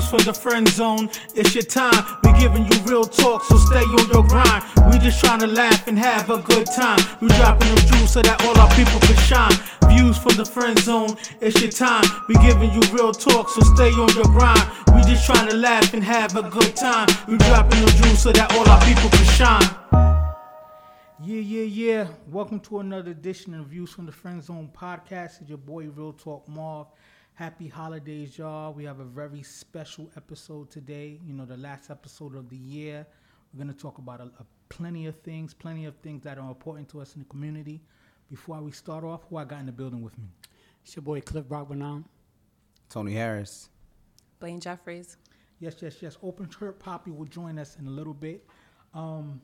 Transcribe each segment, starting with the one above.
views from the friend zone. It's your time. We giving you real talk, so stay on your grind. We just trying to laugh and have a good time. We dropping the jewels so that all our people can shine. Views from the friend zone. It's your time. We giving you real talk, so stay on your grind. We just trying to laugh and have a good time. We dropping the jewels so that all our people can shine. Yeah, yeah, yeah. Welcome to another edition of Views from the Friend Zone podcast. It's your boy Real Talk Marv. Happy holidays, y'all. We have a very special episode today. You know, the last episode of the year. We're going to talk about a, a plenty of things, plenty of things that are important to us in the community. Before we start off, who I got in the building with me? It's your boy Cliff Brockman. Tony Harris. Blayne Jefferies. Yes, yes, yes. Open Church Poppy will join us in a little bit. Um,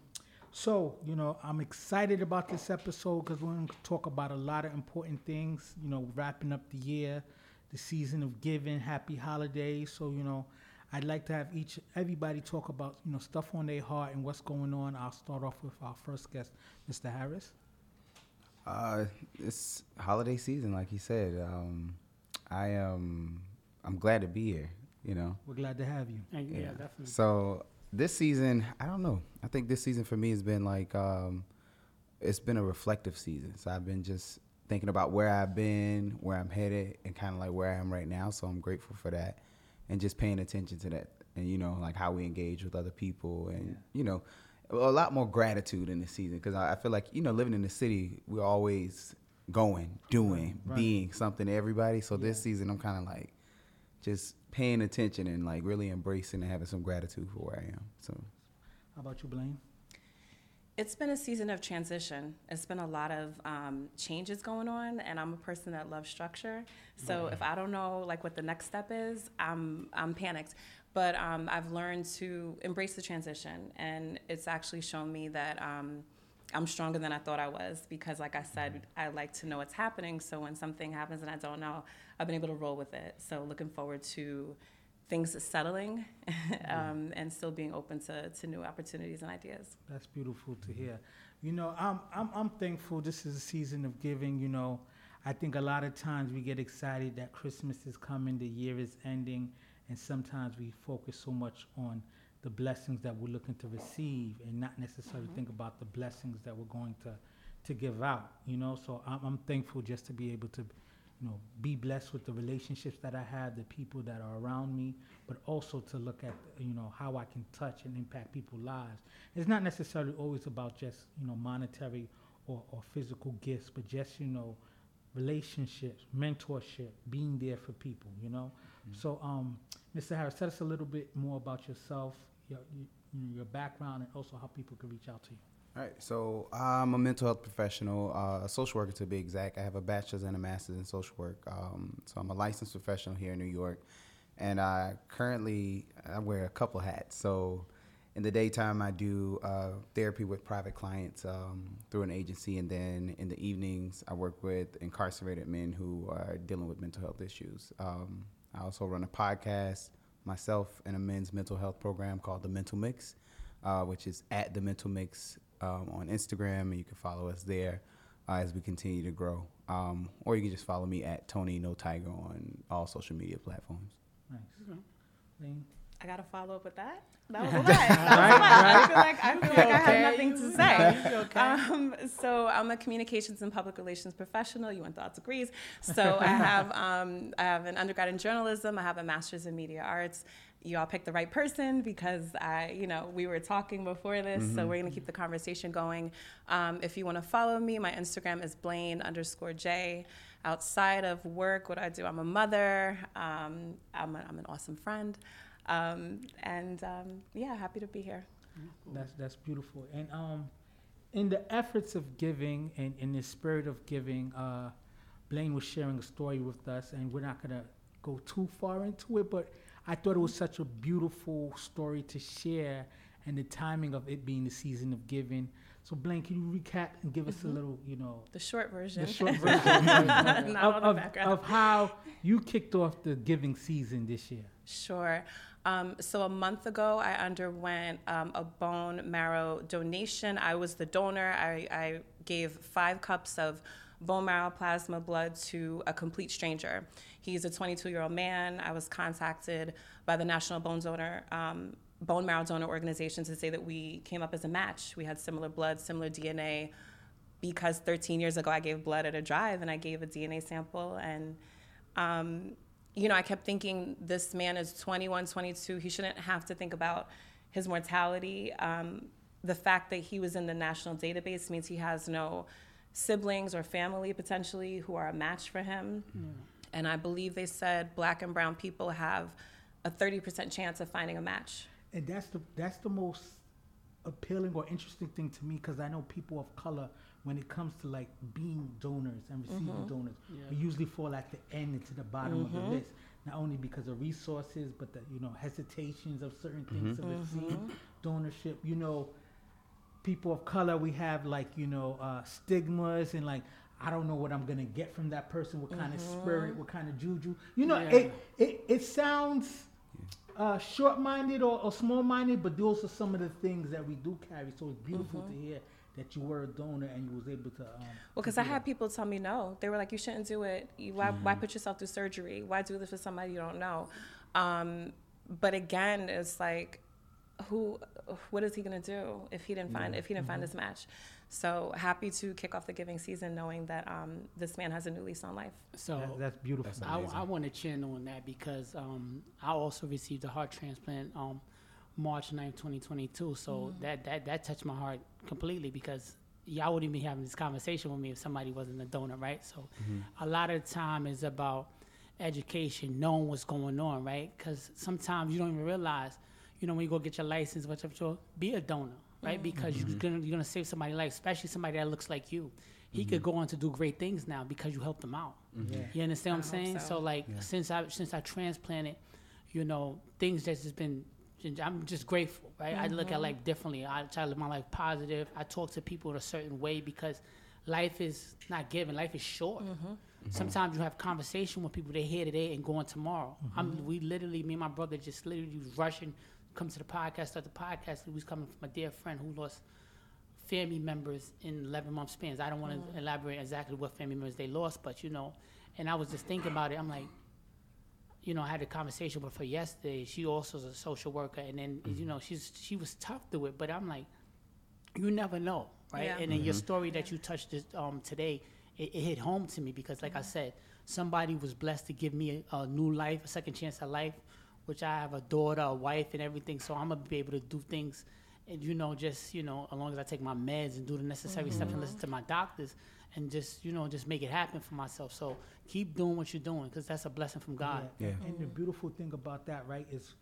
so, you know, I'm excited about this episode because we're going to talk about a lot of important things. You know, wrapping up the year, the season of giving, happy holidays. So, you know, I'd like to have each everybody talk about you know stuff on their heart and what's going on. I'll start off with our first guest, Mr. Harris. Uh, it's holiday season, like he said. Um, I am. I'm glad to be here. You know. We're glad to have you. Yeah, yeah, definitely. So this season, I don't know. I think this season for me has been like um, it's been a reflective season. So I've been just thinking about where I've been, where I'm headed, and kind of like where I am right now. So I'm grateful for that, and just paying attention to that, and you know, like how we engage with other people, and yeah. you know, a lot more gratitude in this season because I, I, feel like you know, living in the city, we're always going, doing, right. being something to everybody. So yeah. this season, I'm kind of like just paying attention and like really embracing and having some gratitude for where I am. So, how about you, Blayne? It's been a season of transition. It's been a lot of um, changes going on, and I'm a person that loves structure. So if I don't know like what the next step is, I'm I'm panicked. But um, I've learned to embrace the transition, and it's actually shown me that. Um, I'm stronger than I thought I was because, like I said, I like to know what's happening. So when something happens and I don't know, I've been able to roll with it. So looking forward to things settling um, and still being open to, to new opportunities and ideas. That's beautiful to hear. You know, I'm, I'm, I'm thankful this is a season of giving. You know, I think a lot of times we get excited that Christmas is coming, the year is ending, and sometimes we focus so much on the blessings that we're looking to receive and not necessarily mm-hmm. think about the blessings that we're going to to give out you know so I'm, I'm, thankful just to be able to you know be blessed with the relationships that i have the people that are around me but also to look at you know how i can touch and impact people's lives it's not necessarily always about just you know monetary or, or physical gifts but just you know relationships mentorship being there for people you know mm-hmm. so um mr harris tell us a little bit more about yourself your, your background and also how people can reach out to you. All right, so I'm a mental health professional, uh, a social worker to be exact. I have a bachelor's and a master's in social work. Um, so I'm a licensed professional here in New York, and I currently I wear a couple hats. So in the daytime, I do uh, therapy with private clients um, through an agency, and then in the evenings, I work with incarcerated men who are dealing with mental health issues. Um, I also run a podcast myself and a men's mental health program called The Mental Mix, uh, which is at The Mental Mix um, on Instagram, and you can follow us there uh, as we continue to grow. Um, or you can just follow me at Tony No Tiger on all social media platforms. Nice. Mm-hmm. I got to follow up with that. That was a lot. That was a lot. I feel like I feel like I have nothing to say. Okay. Um, so I'm a communications and public relations professional. You went to degrees. So I have um, I have an undergrad in journalism. I have a master's in media arts. You all picked the right person because I, you know, we were talking before this, mm-hmm. so we're gonna keep the conversation going. Um, if you want to follow me, my Instagram is Blayne underscore J. Outside of work, what I do, I'm a mother. Um, I'm, a, I'm an awesome friend. Um, and um, yeah, happy to be here. That's that's beautiful. And um, in the efforts of giving and in the spirit of giving, uh, Blayne was sharing a story with us, and we're not gonna go too far into it, but I thought it was such a beautiful story to share, and the timing of it being the season of giving. So, Blayne, can you recap and give us mm-hmm. a little, you know, the short version, the short version of, of, of, how you kicked off the giving season this year? Sure. Um, so a month ago, I underwent um, a bone marrow donation. I was the donor. I, I, gave five cups of bone marrow plasma blood to a complete stranger. He's a 22 year old man. I was contacted by the National Bone Donor. Um, bone marrow donor organization to say that we came up as a match. We had similar blood, similar DNA, because 13 years ago I gave blood at a drive and I gave a DNA sample. And, um, you know, I kept thinking this man is 21, 22. He shouldn't have to think about his mortality. Um, the fact that he was in the national database means he has no siblings or family potentially who are a match for him. Mm. And I believe they said black and brown people have a 30% chance of finding a match. And that's the that's the most appealing or interesting thing to me because I know people of color when it comes to like being donors and receiving mm-hmm. donors, yeah. we usually fall at the end and to the bottom mm-hmm. of the mm-hmm. list. Not only because of resources, but the you know hesitations of certain things mm-hmm. to receive mm-hmm. donorship. You know, people of color, we have like you know uh, stigmas and like I don't know what I'm gonna get from that person. What kind of spirit? Mm-hmm. What kind of juju? You know, yeah. it, it it sounds uh, short-minded or, or, small-minded, but those are some of the things that we do carry. So it's beautiful mm-hmm. to hear that you were a donor and you was able to. Um, well, because I had people tell me no. They were like, "You shouldn't do it. You, why, mm-hmm. why put yourself through surgery? Why do this for somebody you don't know?" Um, but again, it's like, who? What is he gonna do if he didn't find if he didn't mm-hmm. find this match? So happy to kick off the giving season, knowing that um, this man has a new lease on life. So that, that's beautiful. That's I, I want to channel on that because um, I also received a heart transplant um, March 9, 2022. So mm-hmm. that, that that touched my heart completely because y'all wouldn't be having this conversation with me if somebody wasn't a donor, right? So mm-hmm. a lot of the time is about education, knowing what's going on, right? Because sometimes you don't even realize, you know, when you go get your license, whatever, be a donor right? Because mm-hmm. you're gonna you're gonna save somebody's life, especially somebody that looks like you. He mm-hmm. could go on to do great things now because you helped him out. Mm-hmm. Yeah. You understand what I'm saying? So. so, like yeah. since I since I transplanted, you know, things that's just been I'm just grateful, right? I look at mm-hmm. life differently. I try to live my life positive. I talk to people in a certain way because life is not given. Life is short. Mm-hmm. Sometimes you have conversation with people They're here today and going tomorrow. I'm, we literally, me and my brother, just literally was rushing come to the podcast, start the podcast. He was coming from a dear friend who lost family members in 11 month spans. I don't want to mm-hmm. elaborate exactly what family members they lost, but you know, and I was just thinking about it. I'm like, you know, I had a conversation with her yesterday. She also is a social worker, and then mm-hmm. you know, she's she was tough through it. But I'm like, you never know, right? Yeah. And then mm-hmm. your story that you touched this, um, today, it, it, hit home to me because, like I mm-hmm. said, somebody was blessed to give me a, a new life, a second chance at life which I have a daughter, a wife, and everything. So I'm gonna be able to do things, and you know, just you know, as long as I take my meds and do the necessary mm-hmm. steps and listen to my doctors, and just you know, just make it happen for myself. So keep doing what you're doing, because that's a blessing from God. Yeah. yeah. And the beautiful thing about that, right, is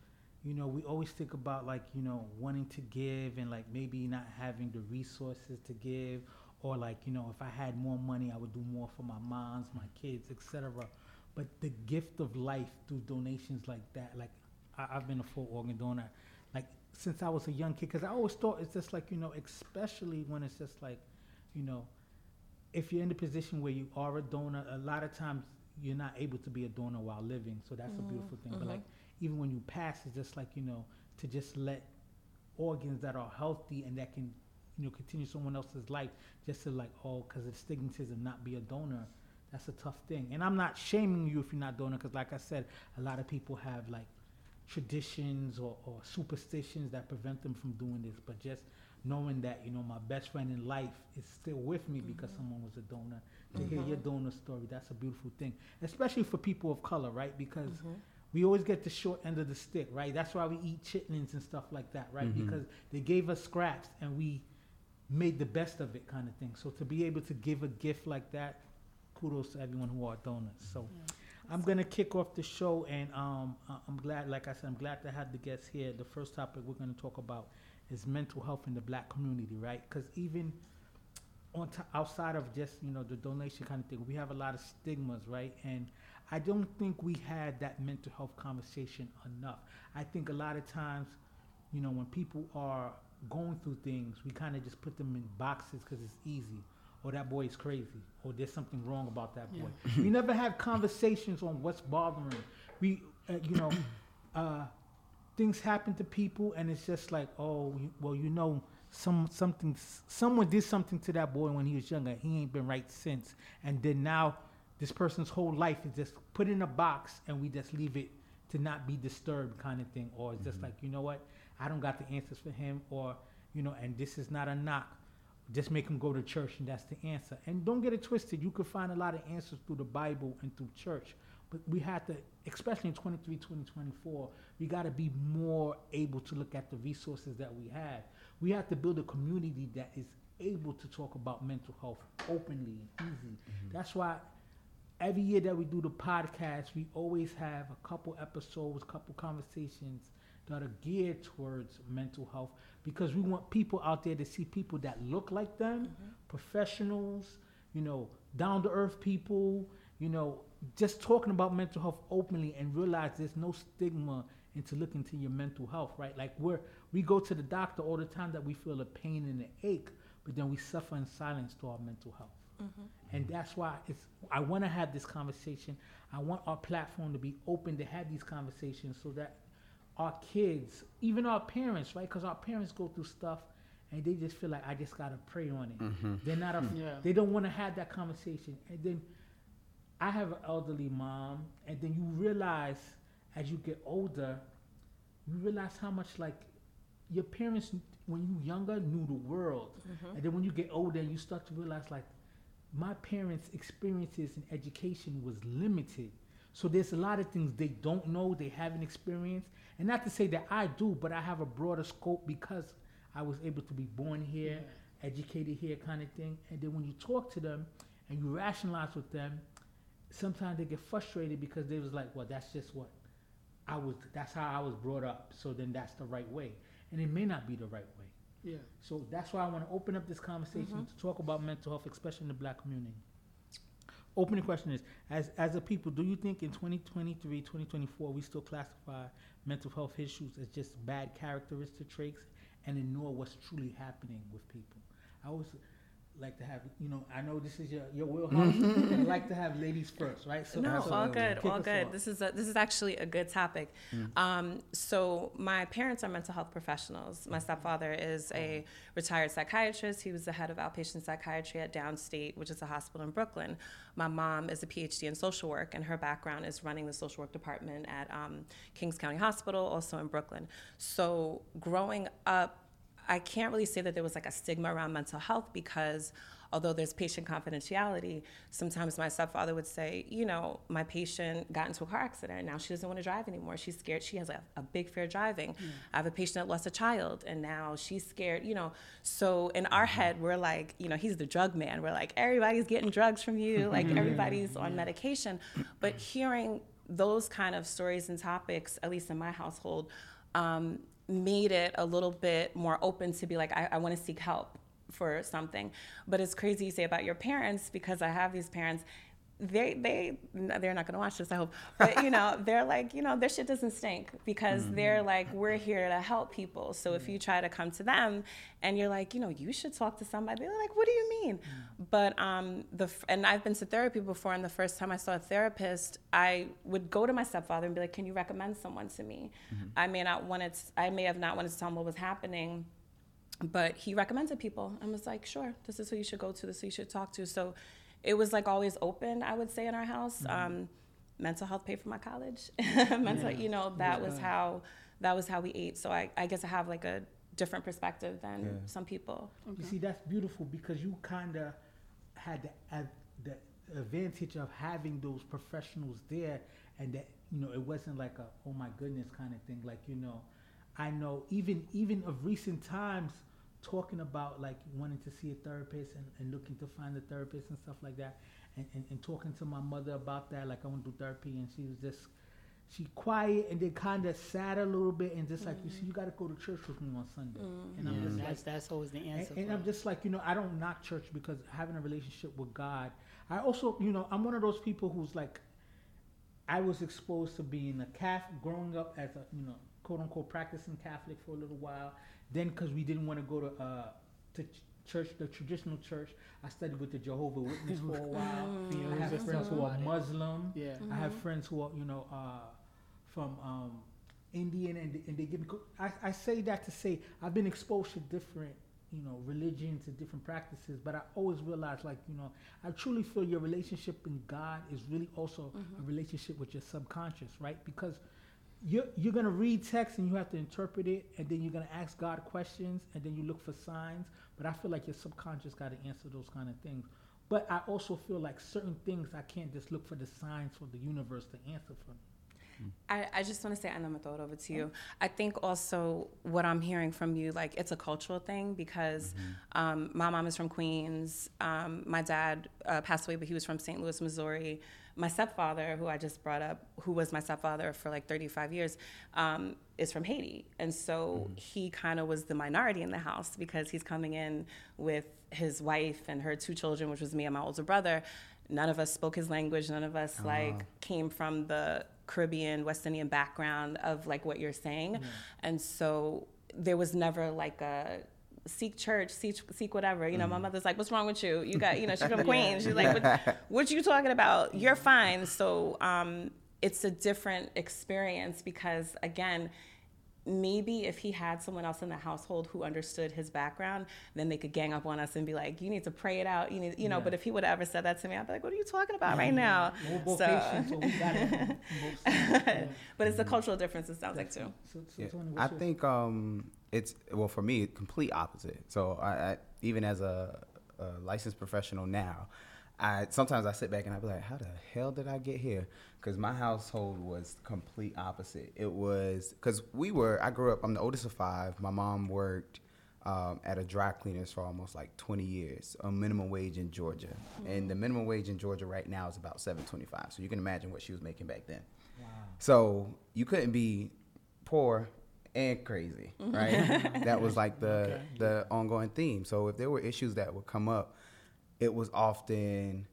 you know, we always think about like, you know, wanting to give and like maybe not having the resources to give or like, you know, if I had more money, I would do more for my moms, my kids, etc. But the gift of life through donations like that, like I, have been a full organ donor, like since I was a young kid, because I always thought it's just like you know, especially when it's just like, you know, if you're in the position where you are a donor, a lot of times you're not able to be a donor while living. So that's mm-hmm. a beautiful thing. Mm-hmm. But like even when you pass, it's just like you know to just let organs that are healthy and that can you know continue someone else's life just to like oh because of stigmatism not be a donor that's a tough thing. And I'm not shaming you if you're not doing it, because like I said, a lot of people have like traditions or, or superstitions that prevent them from doing this. But just knowing that you know my best friend in life is still with me mm-hmm. because someone was a donor. To mm-hmm. hear your donor story, that's a beautiful thing, especially for people of color, right? Because mm-hmm. we always get the short end of the stick, right? That's why we eat chitlins and stuff like that, right? Mm-hmm. Because they gave us scraps and we made the best of it, kind of thing. So to be able to give a gift like that kudos to everyone who are donors. So I'm gonna kick off the show, and um, I'm glad, like I said, I'm glad to have the guests here. The first topic we're gonna talk about is mental health in the Black community, right? Because even on t- outside of just you know the donation kind of thing, we have a lot of stigmas, right? And I don't think we had that mental health conversation enough. I think a lot of times, you know, when people are going through things, we kind of just put them in boxes because it's easy or that boy is crazy, or there's something wrong about that boy. Yeah. we never have conversations on what's bothering. We, uh, you know, uh, things happen to people, and it's just like, oh, well, you know, some something someone did something to that boy when he was younger. He ain't been right since. And then now this person's whole life is just put in a box and we just leave it to not be disturbed kind of thing. Or it's mm-hmm. just like, you know what? I don't got the answers for him or you know, and this is not a knock. Just make them go to church and that's the answer. And don't get it twisted. You can find a lot of answers through the Bible and through church. But we have to, especially in 23, 2024, we got to be more able to look at the resources that we have. We have to build a community that is able to talk about mental health openly and easy. Mm-hmm. That's why every year that we do the podcast, we always have a couple episodes, a couple conversations that are geared towards mental health because we want people out there to see people that look like them, mm-hmm. professionals, you know, down to earth people, you know, just talking about mental health openly and realize there's no stigma into looking to your mental health, right? Like we're we go to the doctor all the time that we feel a pain and an ache, but then we suffer in silence to our mental health. Mm-hmm. And that's why it's I want to have this conversation. I want our platform to be open to have these conversations so that our kids, even our parents, right? Because our parents go through stuff and they just feel like I just gotta pray on it. Mm-hmm. They're not. A, yeah. They don't want to have that conversation. And then I have an elderly mom, and then you realize as you get older, you realize how much like your parents when you younger knew the world, mm-hmm. and then when you get older, you start to realize like my parents' experiences in education was limited. So there's a lot of things they don't know, they haven't experienced, and not to say that I do, but I have a broader scope because I was able to be born here, yeah. educated here, kind of thing. And then when you talk to them and you rationalize with them, sometimes they get frustrated because they was like, well, that's just what I was. That's how I was brought up. So then that's the right way, and it may not be the right way. Yeah. So that's why I want to open up this conversation mm-hmm. to talk about mental health, especially in the black community. Opening question is, as, as a people, do you think in 2023, 2024, we still classify mental health issues as just bad characteristic traits and ignore what's truly happening with people? I always like to have, you know, I know this is your, your wheelhouse. I like to have ladies first, right? So no, all good, all good. Off. This is a, this is actually a good topic. Mm. Um, so my parents are mental health professionals. My stepfather is a retired psychiatrist. He was the head of outpatient psychiatry at Downstate, which is a hospital in Brooklyn. My mom is a PhD in social work, and her background is running the social work department at um, Kings County Hospital, also in Brooklyn. So growing up I can't really say that there was like a stigma around mental health because although there's patient confidentiality, sometimes my stepfather would say, you know, my patient got into a car accident. And now she doesn't want to drive anymore. She's scared. She has a, a big fear of driving. Mm. I have a patient that lost a child and now she's scared, you know. So in our mm-hmm. head, we're like, you know, he's the drug man. We're like, everybody's getting drugs from you, like everybody's on medication. But hearing those kind of stories and topics, at least in my household, um, made it a little bit more open to be like, I, I want to seek help for something. But it's crazy you say about your parents because I have these parents. They they they're not gonna watch this I hope but you know they're like you know their shit doesn't stink because mm-hmm. they're like we're here to help people so if you try to come to them and you're like you know you should talk to somebody they're like what do you mean mm-hmm. but um the and I've been to therapy before and the first time I saw a therapist I would go to my stepfather and be like can you recommend someone to me mm-hmm. I may not wanted I may have not wanted to tell him what was happening but he recommended people and was like, sure, this is who you should go to, this is who you should talk to. So it was like always open, I would say, in our house. Mm-hmm. Um, mental health paid for my college. mental, yeah. you know, that yeah. was how that was how we ate. So I, I guess I have like a different perspective than yeah. some people. Okay. You see, that's beautiful because you kind of had the, uh, the advantage of having those professionals there, and that you know it wasn't like a oh my goodness kind of thing. Like you know, I know even even of recent times talking about like wanting to see a therapist and, and looking to find a therapist and stuff like that and, and, and talking to my mother about that like I want to do therapy and she was just she quiet and then kind of sad a little bit and just like mm. you see you got to go to church with me on Sunday mm. and I'm just that's like, that's always the answer and, and I'm just like you know I don't knock church because having a relationship with God I also you know I'm one of those people who's like I was exposed to being a Catholic growing up as a you know quote unquote practicing Catholic for a little while. Then, because we didn't want to go to uh, to church, the traditional church, I studied with the Jehovah Witness for a while. Mm. I have friends who are Muslim. Yeah. Mm-hmm. I have mm-hmm. friends who are you know uh, from um, Indian, and, and they give me. I, I say that to say I've been exposed to different you know religions and different practices, but I always realize like you know I truly feel your relationship in God is really also Mm-hmm. a relationship with your subconscious, right? Because you're you're gonna read text and you have to interpret it, and then you're gonna ask God questions, and then you look for signs. But I feel like your subconscious got to answer those kind of things. But I also feel like certain things I can't just look for the signs for the universe to answer for me. I, I just want to say, and I'm gonna throw it over to you. I think also what I'm hearing from you, like it's a cultural thing because um, my mom is from Queens. Um, my dad uh, passed away, but he was from St. Louis, Missouri. My stepfather, who I just brought up, who was my stepfather for like 35 years, um, is from Haiti, and so he kind of was the minority in the house because he's coming in with his wife and her two children, which was me and my older brother. None of us spoke his language. None of us like came from the Caribbean, West Indian background of like what you're saying. And so there was never like a seek church, seek, seek whatever. You know, my mother's like, what's wrong with you? You got, you know, she's from Queens. She's like, what, what you talking about? You're fine. So um, it's a different experience because again, maybe if he had someone else in the household who understood his background, then they could gang up on us and be like, "You need to pray it out." You need, you know. Yeah. But if he would have ever said that to me, I'd be like, "What are you talking about right now?" We're So- Haitian, so we got it from both sides. Yeah. But it's a cultural difference. It sounds like too. So, so Yeah. I think um, it's well for me complete opposite. So I, I even as a, a licensed professional now, I sometimes I sit back and I be like, how the hell did I get here? Because my household was complete opposite. It was because we were. I grew up. I'm the oldest of five. My mom worked. Um, at a dry cleaners for almost like 20 years, on minimum wage in Georgia, and the minimum wage in Georgia right now is about 7.25. So you can imagine what she was making back then. wow. So you couldn't be poor and crazy, mm-hmm. right? that was like the the ongoing theme. So if there were issues that would come up, it was often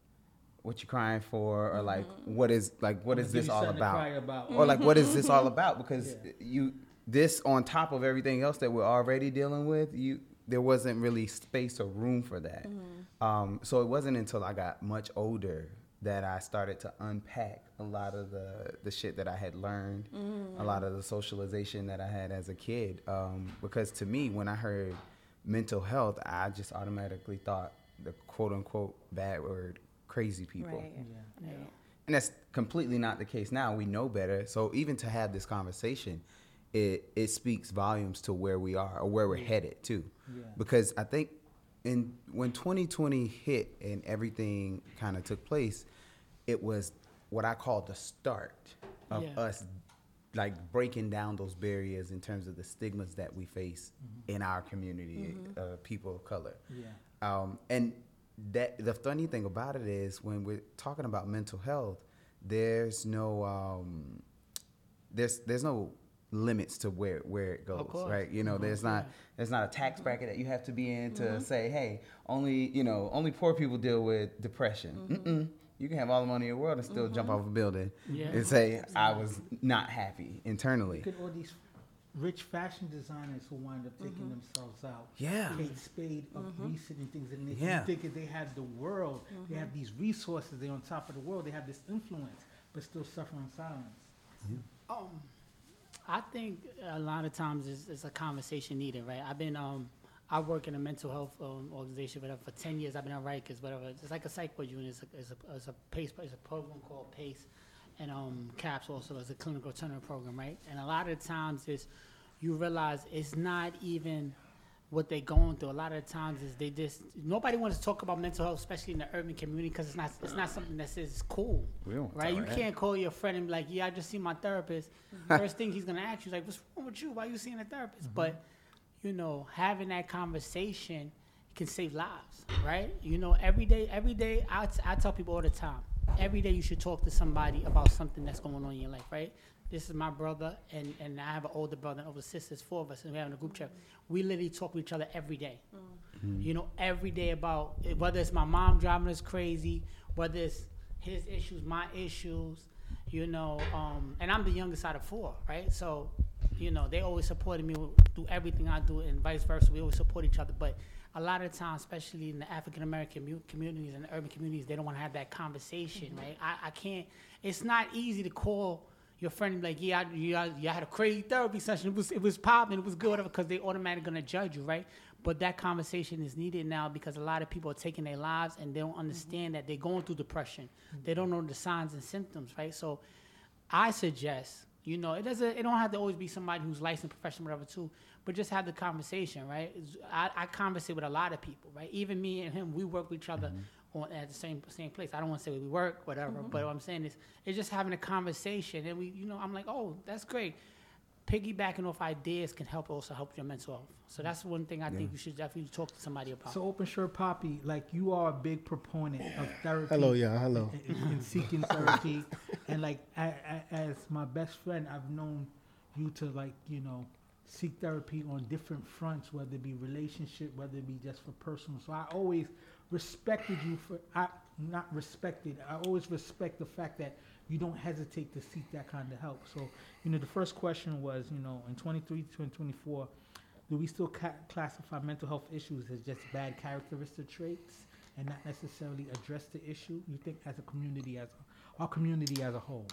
what you crying for or mm-hmm. like what is like what I'ma is this all something about? cry about. Or like what is this all about? Because Yeah. you this on top of everything else that we're already dealing with, you there wasn't really space or room for that. Mm-hmm. Um, so it wasn't until I got much older that I started to unpack a lot of the the shit that I had learned, a lot of the socialization that I had as a kid. Um, because to me, when I heard mental health, I just automatically thought the quote unquote bad word crazy people. Right. Yeah. Yeah. And that's completely not the case now. We know better. So even to have this conversation, it it speaks volumes to where we are or where we're headed too. Yeah. Because I think in when 2020 hit and everything kind of took place, it was what I call the start of Yeah. us like breaking down those barriers in terms of the stigmas that we face in our community, uh, people of color. Yeah. Um, and that the funny thing about it is when we're talking about mental health, there's no um, there's there's no limits to where where it goes, right? You know, mm-hmm. there's not there's not a tax bracket that you have to be in to mm-hmm. say, hey, only you know only poor people deal with depression. Mm-hmm. Mm-mm. You can have all the money in the world and still jump off a building Yeah. and say I was not happy internally. Look at all these rich fashion designers who wind up taking themselves out. Yeah. Kate Spade of Recent and things, and they Yeah. think that they have the world, they have these resources, they're on top of the world, they have this influence, but still suffering silence. Um, I think a lot of times it's, it's a conversation needed, right? I've been, um, I work in a mental health um, organization, whatever, for ten years. I've been on Rikers, whatever. It's like a psych ward unit. It's a, it's a, it's a PACE, it's a program called PACE, and um, CAPS also is a clinical turnaround program, right? And a lot of times is you realize it's not even what they're going through. A lot of times is they just nobody wants to talk about mental health, especially in the urban community, because it's not it's not something that says cool, We right? You that. can't call your friend and be like, "Yeah, I just seen my therapist." Mm-hmm. First thing he's gonna ask you is like, "What's wrong with you? Why you seeing a therapist?" Mm-hmm. But you know, having that conversation can save lives, right? You know, every day, every day, I, t- I tell people all the time, every day you should talk to somebody about something that's going on in your life, right? This is my brother, and, and I have an older brother and older sisters, four of us, and we're having a group chat. We literally talk to each other every day. You know, every day about whether it's my mom driving us crazy, whether it's his issues, my issues, you know, um, and I'm the youngest out of four, right? So, you know, they always supported me through everything I do, and vice versa. We always support each other. But a lot of times, especially in the African American mu- communities and urban communities, they don't want to have that conversation, right? I, I can't. It's not easy to call your friend like, yeah, you, you had a crazy therapy session. It was it was popping. It was good because they automatically gonna judge you, right? But that conversation is needed now because a lot of people are taking their lives and they don't understand mm-hmm. that they're going through depression. Mm-hmm. They don't know the signs and symptoms, right? So, I suggest, you know, it doesn't. It don't have to always be somebody who's licensed professional, whatever, too. But just have the conversation, right? I, I conversate with a lot of people, right? Even me and him, we work with each other. Mm-hmm on at the same same place. I don't want to say we work, whatever, mm-hmm. but what I'm saying is it's just having a conversation, and we, you know, I'm like, oh, that's great. Piggybacking off ideas can help also help your mental health. So that's one thing I yeah. think you should definitely talk to somebody about. So Open Shirt Poppy, like you are a big proponent of therapy. Hello, yeah, hello. And, seeking therapy, and like I, I, as my best friend, I've known you to like you know seek therapy on different fronts, whether it be relationship, whether it be just for personal. So I always respected you for I not respected. I always respect the fact that you don't hesitate to seek that kind of help. So, you know, the first question was, you know, in 23 to 24, do we still ca- classify mental health issues as just bad characteristic traits and not necessarily address the issue? You think as a community, as a, our community as a whole?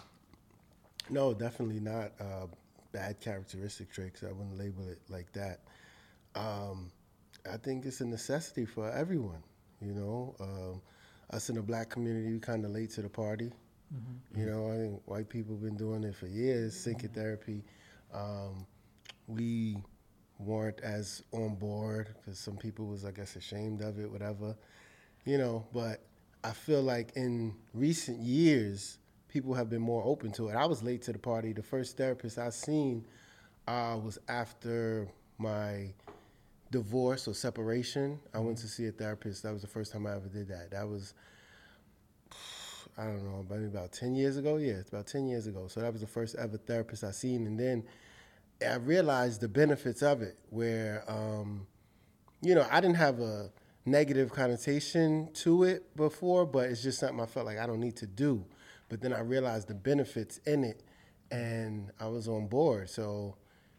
No, definitely not uh, bad characteristic traits. I wouldn't label it like that. Um, I think it's a necessity for everyone. You know, um, us in the black community, we kind of late to the party. Mm-hmm. You know, I think white people have been doing it for years, syncing mm-hmm. therapy. Um, we weren't as on board because some people was, I guess, ashamed of it, whatever. You know, but I feel like in recent years, people have been more open to it. I was late to the party. The first therapist I seen uh, was after my divorce or separation, I went to see a therapist. That was the first time I ever did that. That was, I don't know, maybe about 10 years ago. Yeah, it's about 10 years ago. So that was the first ever therapist I seen. And then I realized the benefits of it, where, um, you know, I didn't have a negative connotation to it before, but it's just something I felt like I don't need to do. But then I realized the benefits in it, and I was on board. So,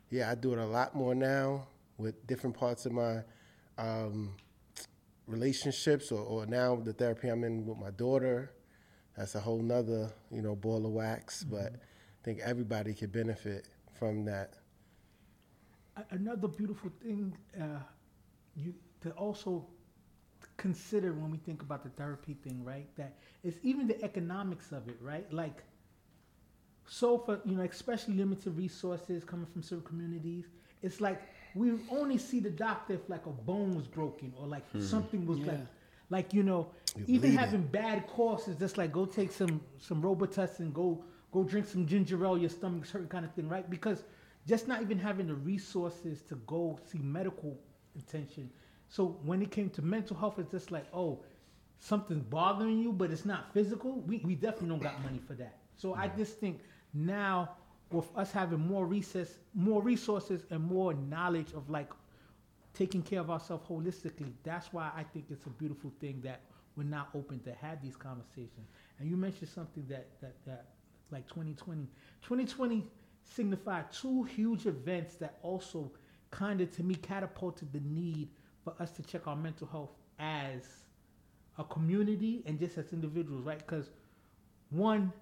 yeah, I do it a lot more now with different parts of my um, relationships or, or, now the therapy I'm in with my daughter. That's a whole nother, you know, ball of wax. Mm-hmm. But I think everybody could benefit from that. Another beautiful thing uh, you to also consider when we think about the therapy thing, right? That it's even the economics of it, right? Like, so for you know, especially limited resources coming from certain communities, it's like we only see the doctor if like a bone was broken or like hmm. something was yeah. like like you know You're even bleeding. having bad coughs is just like go take some some robitussin go go drink some ginger ale your stomach's hurt kind of thing right because just not even having the resources to go see medical attention so when it came to mental health it's just like oh something's bothering you but it's not physical. We, we definitely don't got money for that. So i just think now with us having more recess, more resources and more knowledge of like taking care of ourselves holistically, that's why I think it's a beautiful thing that we're not open to have these conversations. And you mentioned something that that that like 2020, 2020 signified two huge events that also kind of to me catapulted the need for us to check our mental health as a community and just as individuals, right? Because one,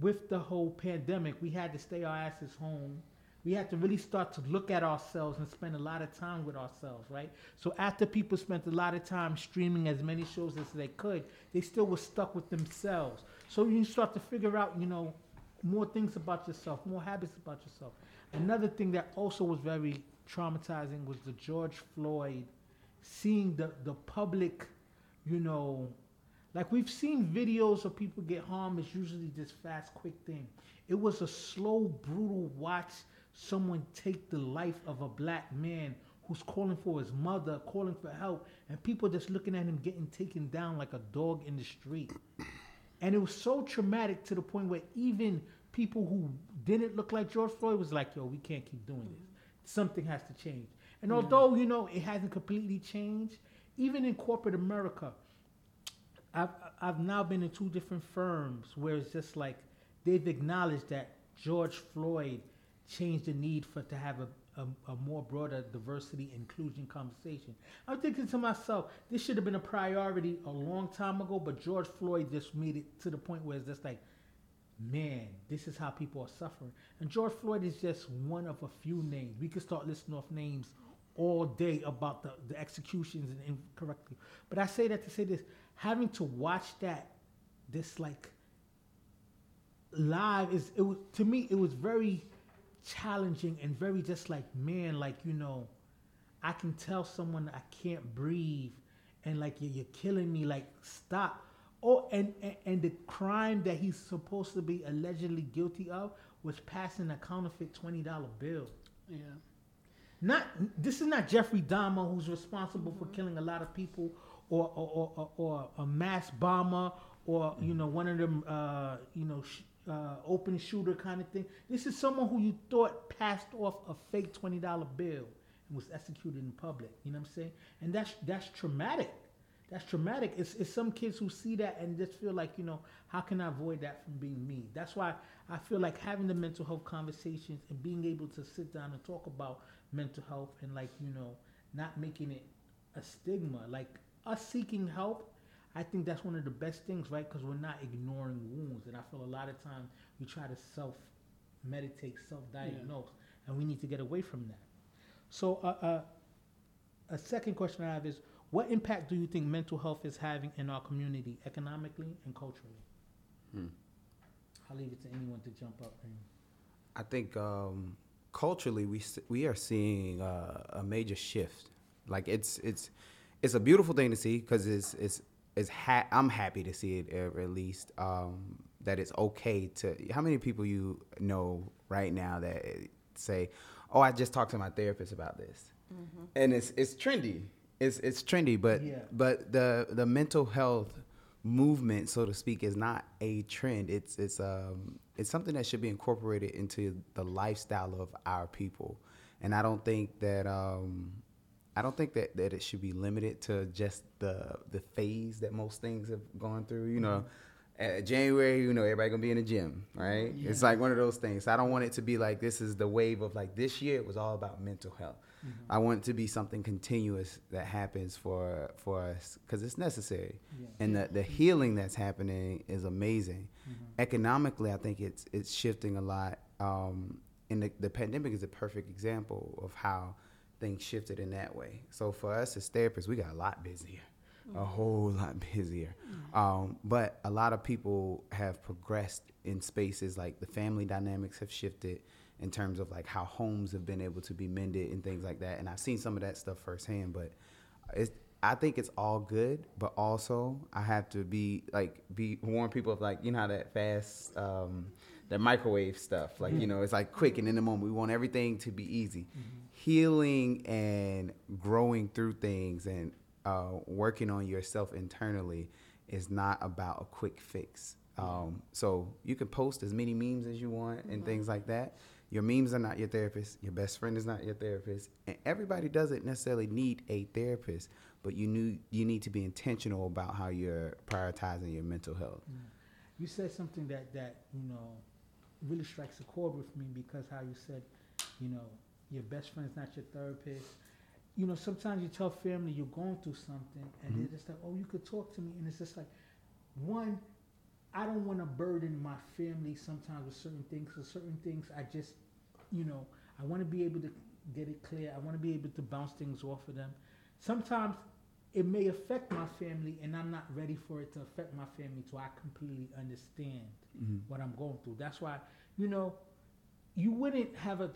with the whole pandemic, we had to stay our asses home. We had to really start to look at ourselves and spend a lot of time with ourselves, right? So after people spent a lot of time streaming as many shows as they could, they still were stuck with themselves. So you start to figure out, you know, more things about yourself, more habits about yourself. Another thing that also was very traumatizing was the George Floyd, seeing the, the public, you know, like we've seen videos of people get harmed. It's usually this fast, quick thing. It was a slow, brutal watch someone take the life of a black man who's calling for his mother, calling for help, and people just looking at him getting taken down like a dog in the street. And it was so traumatic to the point where even people who didn't look like George Floyd was like, yo, we can't keep doing this. Something has to change. And although, you know, it hasn't completely changed, even in corporate America, I've I've now been in two different firms where it's just like they've acknowledged that George Floyd changed the need for to have a, a, a, more broader diversity inclusion conversation. I'm thinking to myself, this should have been a priority a long time ago, but George Floyd just made it to the point where it's just like man, this is how people are suffering. And George Floyd is just one of a few names. We could start listing off names all day about the, the executions and incorrectly. But I say that to say this having to watch that, this like live is it was to me it was very challenging and very just like man like you know I can tell someone I can't breathe and like you're, you're killing me like stop oh and, and and the crime that he's supposed to be allegedly guilty of was passing a counterfeit twenty dollar bill Yeah. not this is not Jeffrey Dahmer who's responsible for killing a lot of people or or, or, or a mass bomber or you know one of them uh, you know sh- uh, open shooter kind of thing. This is someone who you thought passed off a fake twenty dollar bill and was executed in public. You know what I'm saying? And that's that's traumatic. That's traumatic. It's, it's some kids who see that and just feel like, you know, how can I avoid that from being me? That's why I feel like having the mental health conversations and being able to sit down and talk about mental health and like, you know, not making it a stigma. Like us seeking help, I think that's one of the best things, right? Because we're not ignoring wounds. And I feel a lot of times we try to self meditate, self diagnose, and we need to get away from that. So, uh, uh, a second question I have is what impact do you think mental health is having in our community, economically and culturally? Hmm. I'll leave it to anyone to jump up and. I think um, culturally we we are seeing uh, a major shift. Like it's it's it's a beautiful thing to see because it's it's it's ha- I'm happy to see it at, at least um, that it's okay to. How many people you know right now that say, "Oh, I just talked to my therapist about this," and it's it's trendy. It's it's trendy, but Yeah. but the the mental health movement, so to speak, is not a trend. It's it's um it's something that should be incorporated into the lifestyle of our people. And I don't think that um I don't think that, that it should be limited to just the the phase that most things have gone through. You know, uh, January, you know, everybody gonna be in the gym, right? It's like one of those things. I don't want it to be like this is the wave of like this year. It was all about mental health. I want it to be something continuous that happens for for us because it's necessary, Yeah. and the the healing that's happening is amazing. Economically, I think it's it's shifting a lot. Um, and the, the pandemic is a perfect example of how things shifted in that way. So for us as therapists, we got a lot busier, a whole lot busier. Um, but a lot of people have progressed in spaces like the family dynamics have shifted in terms of like how homes have been able to be mended and things like that. And I've seen some of that stuff firsthand, but it's, I think it's all good, but also I have to be like be warn people of like you know how that fast um, that microwave stuff like you know it's like quick and in the moment we want everything to be easy. Healing and growing through things and uh, working on yourself internally is not about a quick fix. Um, so you can post as many memes as you want and things like that. Your memes are not your therapist. Your best friend is not your therapist. And everybody doesn't necessarily need a therapist, but you knew you need to be intentional about how you're prioritizing your mental health. Mm. You said something that that you know really strikes a chord with me because how you said, you know, your best friend's not your therapist. You know, sometimes you tell family you're going through something, and mm-hmm. they're just like, "Oh, you could talk to me," and it's just like, one, I don't want to burden my family sometimes with certain things. So certain things, I just, you know, I want to be able to get it clear. I want to be able to bounce things off of them. Sometimes it may affect my family, and I'm not ready for it to affect my family, so I completely understand mm-hmm. what I'm going through. That's why, you know, you wouldn't have a,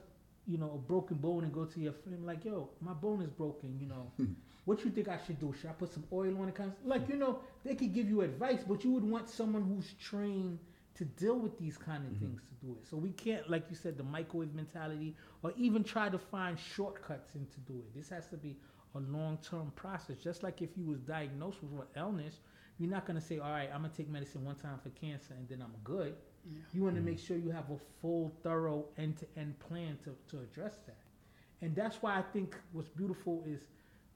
you know, a broken bone and go to your friend like, "Yo, my bone is broken." You know, hmm. what you think I should do? Should I put some oil on it? Kind of, like, you know, they could give you advice, but you would want someone who's trained to deal with these kind of mm-hmm. things to do it. So we can't, like you said, the microwave mentality, or even try to find shortcuts into do it. This has to be a long-term process. Just like if you was diagnosed with an illness, you're not gonna say, "All right, I'm gonna take medicine one time for cancer and then I'm good." You want to mm-hmm. make sure you have a full, thorough, end-to-end plan to, to address that. And that's why I think what's beautiful is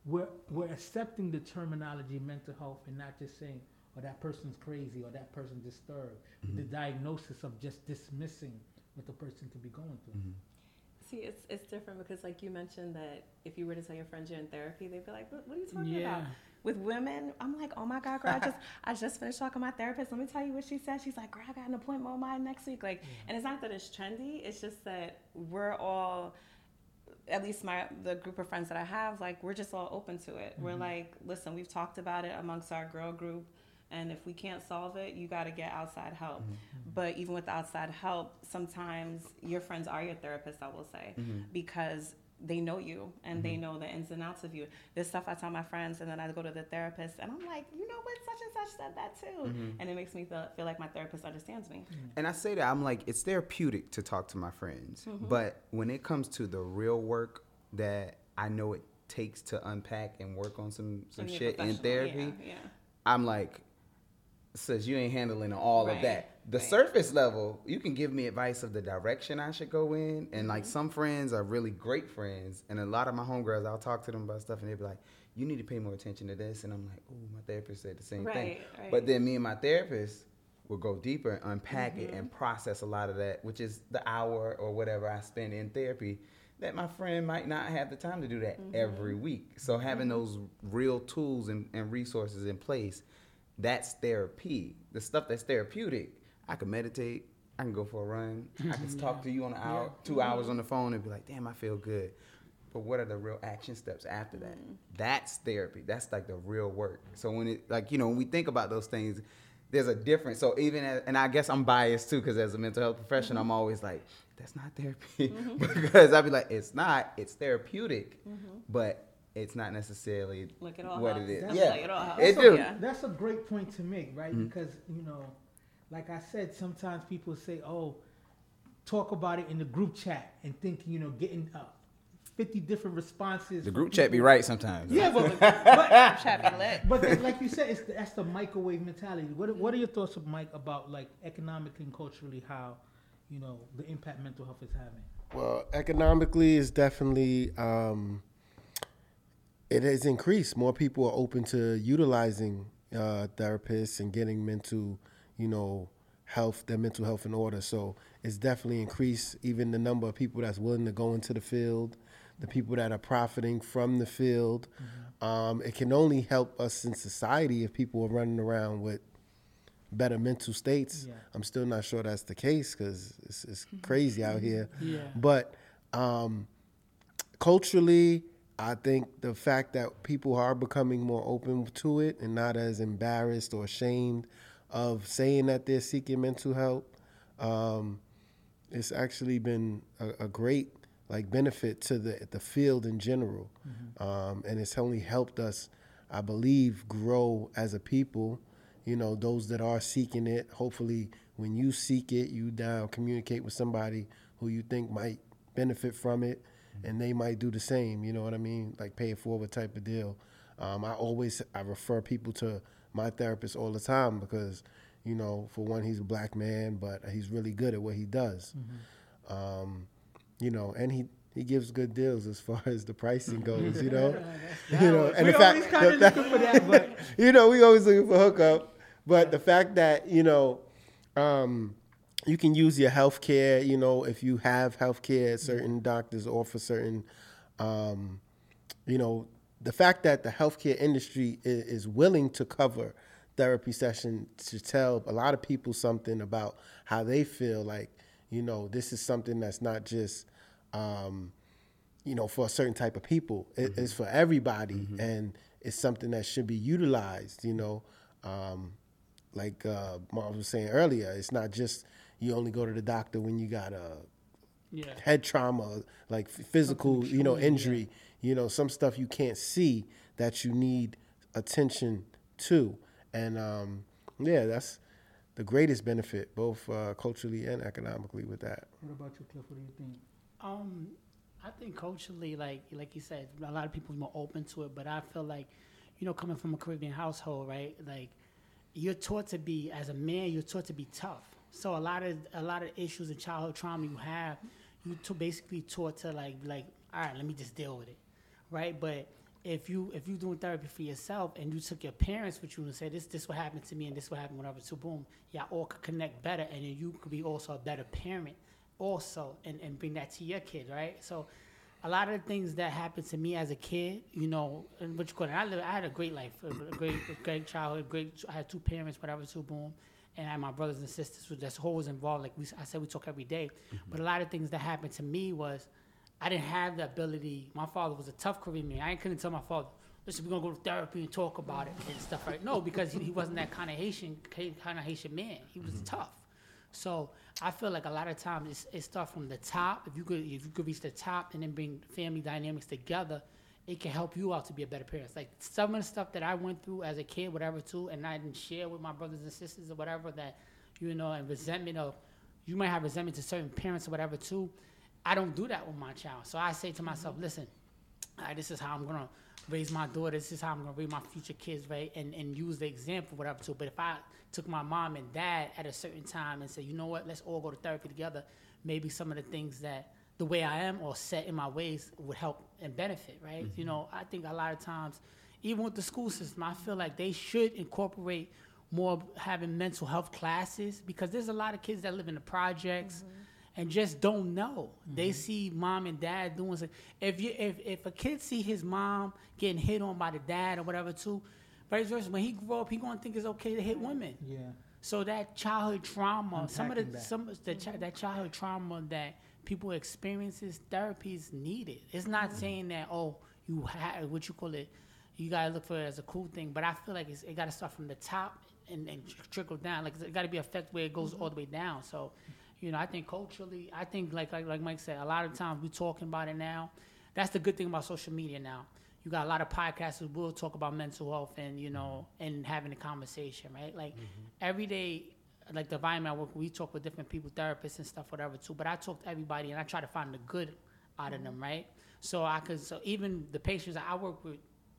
we're we're accepting the terminology mental health and not just saying, "Oh, that person's crazy" or "that person's disturbed." The diagnosis of just dismissing what the person could be going through. See, it's it's different because like you mentioned that if you were to tell your friends you're in therapy, they'd be like, "What, what are you talking Yeah. about?" with women, I'm like, oh my God, girl, I just I just finished talking to my therapist. Let me tell you what she said. She's like, girl, I got an appointment with mine next week. Like, and it's not that it's trendy. It's just that we're all at least my the group of friends that I have, like we're just all open to it. Mm-hmm. We're like, listen, we've talked about it amongst our girl group, and if we can't solve it, you got to get outside help. Mm-hmm. But even with outside help, sometimes your friends are your therapist. I will say mm-hmm. because they know you and mm-hmm. they know the ins and outs of you. This stuff I tell my friends, and then I go to the therapist, and I'm like, you know what, such and such said that too, mm-hmm. and it makes me feel, feel like my therapist understands me. Mm-hmm. And I say that I'm like, it's therapeutic to talk to my friends, mm-hmm. but when it comes to the real work that I know it takes to unpack and work on some some shit in therapy, yeah, yeah. I'm like, says you ain't handling all right. of that. The right. surface level, you can give me advice of the direction I should go in. And like mm-hmm. some friends are really great friends. And a lot of my homegirls, I'll talk to them about stuff and they'll be like, you need to pay more attention to this. And I'm like, oh, my therapist said the same right, thing. But then me and my therapist will go deeper and unpack mm-hmm. it and process a lot of that, which is the hour or whatever I spend in therapy that my friend might not have the time to do that mm-hmm. every week. So having mm-hmm. those real tools and, and resources in place that's therapy. The stuff that's therapeutic, I can meditate. I can go for a run. I can talk to you on an hour, yeah. 2 hours on the phone, and be like, "Damn, I feel good." But what are the real action steps after that? Mm. That's therapy. That's like the real work. So when it, like, you know, when we think about those things, there's a difference. So even as, and I guess I'm biased too, because as a mental health professional, mm-hmm. I'm always like, that's not therapy, mm-hmm. because I'd be like, it's not. It's therapeutic, mm-hmm. but it's not necessarily like it all what helps. it is. That's yeah, like it, all it do. Yeah. That's a great point to make, right? Mm-hmm. Because you know, like I said, sometimes people say, "Oh, talk about it in the group chat," and think you know, getting up. 50 different responses. The group chat be right sometimes. Yeah, but, but, chat be lit. but like you said, it's the, that's the microwave mentality. What, what are your thoughts, Mike, about like economically and culturally how, you know, the impact mental health is having? Well, economically is definitely um, it has increased. More people are open to utilizing uh, therapists and getting mental, you know, health, their mental health in order. So it's definitely increased. Even the number of people that's willing to go into the field, the people that are profiting from the field. Mm-hmm. Um, it can only help us in society if people are running around with better mental states. Yeah. I'm still not sure that's the case because it's, it's, crazy out here. Yeah. But um, culturally, I think the fact that people are becoming more open to it and not as embarrassed or ashamed of saying that they're seeking mental help, um, it's actually been a, a, great like benefit to the the field in general, mm-hmm. um, and it's only helped us, I believe, grow as a people. You know, those that are seeking it. Hopefully, when you seek it, you now communicate with somebody who you think might benefit from it and they might do the same. You know what I mean? Like pay it forward type of deal. Um, I always I refer people to my therapist all the time because you know for one he's a black man, but he's really good at what he does. Mm-hmm. Um, you know, and he he gives good deals as far as the pricing goes, you know. you know, and we the fact kind of looking for that, but you know, we always looking for hookup. But the fact that you know, um, you can use your health care, you know, if you have health care, certain doctors offer certain, um, you know, the fact that the healthcare industry is, is, willing to cover therapy session to tell a lot of people something about how they feel like, you know, this is something that's not just, um, you know, for a certain type of people. It, mm-hmm. It's for everybody, mm-hmm. and it's something that should be utilized. You know, um, like uh, Marv was saying earlier, it's not just you only go to the doctor when you got a yeah. head trauma, like physical, you know, injury. Yeah. You know, some stuff you can't see that you need attention to, and um, yeah, that's the greatest benefit, both uh, culturally and economically, with that. What about you, Cliff? What do you think? Um, I think culturally, like like you said, a lot of people are more open to it, but I feel like, you know, coming from a Caribbean household, right? Like, you're taught to be as a man, you're taught to be tough so a lot of a lot of issues and childhood trauma you have, you to basically taught to like like all right, let me just deal with it, right? But if you if you're doing therapy for yourself and you took your parents with you and said this this what happened to me and this what happened whatever, so boom, y'all all could connect better and then you could be also a better parent also and, and bring that to your kid, right? So a lot of the things that happened to me as a kid, you know, and what you I, lived, I had a great life, a great, great childhood, great. I had two parents, whatever, two boom, and I had my brothers and sisters. So that's whole was involved. Like we, I said, we talk every day. Mm-hmm. But a lot of things that happened to me was, I didn't have the ability. My father was a tough Caribbean man. I couldn't tell my father, listen, we're gonna go to therapy and talk about it and stuff, right? No, because he, he wasn't that kind of Haitian, kind of Haitian man. He was tough. So I feel like a lot of times it's, it starts from the top. If you could if you could reach the top and then bring family dynamics together, it can help you out to be a better parent. Like some of the stuff that I went through as a kid, whatever too, and I didn't share with my brothers and sisters or whatever that, you know, and resentment of you might have resentment to certain parents or whatever too. I don't do that with my child. So I say to myself, mm-hmm. listen, all right, this is how I'm gonna raise my daughter. This is how I'm gonna raise my future kids, right? And and use the example, whatever. Too. But if I took my mom and dad at a certain time and said, you know what, let's all go to therapy together, maybe some of the things that the way I am or set in my ways would help and benefit, right? You mm-hmm. know, I think a lot of times, even with the school system, I feel like they should incorporate more having mental health classes because there's a lot of kids that live in the projects mm-hmm. and just don't know. They mm-hmm. see mom and dad doing something. If you if, if a kid see his mom getting hit on by the dad or whatever too, vice versa, when he grow up, he gonna think it's okay to hit women. Yeah. So that childhood trauma, some of the that. some of the chi- that childhood trauma that people experiences, therapy is needed. It's not mm-hmm. saying that oh you have what you call it, you gotta look for it as a cool thing. But I feel like it's, it gotta start from the top and, and trickle down. Like it gotta be effect where it goes mm-hmm. all the way down. So, you know, I think culturally, I think like like like Mike said, a lot of times we're talking about it now. That's the good thing about social media now. You got a lot of podcasters will talk about mental health and you know mm-hmm. and having a conversation, right? Like every day, like the environment I work, we talk with different people, therapists and stuff, whatever too. But I talk to everybody and I try to find the good out of them, mm-hmm. right? So I could, so even the patients I work with,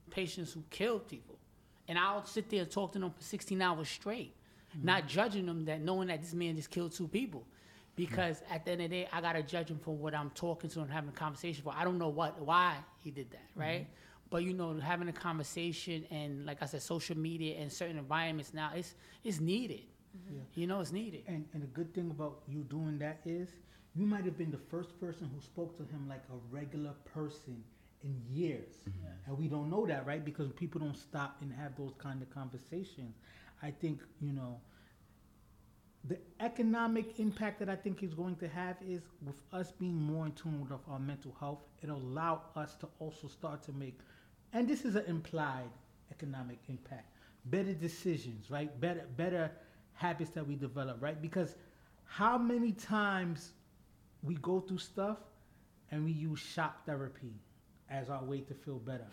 patients who killed people, and I'll sit there and talk to them for 16 hours straight, mm-hmm. not judging them that knowing that this man just killed two people. Mm-hmm. Because at the end of the day, I gotta judge him for what I'm talking to and having a conversation for. I don't know what why he did that, right? But you know, having a conversation and like I said, social media and certain environments now, it's it's needed. Yeah. You know, it's needed. And and the good thing about you doing that is you might have been the first person who spoke to him like a regular person in years. Mm-hmm. And we don't know that, right? Because people don't stop and have those kind of conversations. I think, you know, the economic impact that I think he's going to have is with us being more in tune with our mental health, it'll allow us to also start to make, and this is an implied economic impact, better decisions, right? Better, better habits that we develop, right? Because how many times we go through stuff and we use shop therapy as our way to feel better.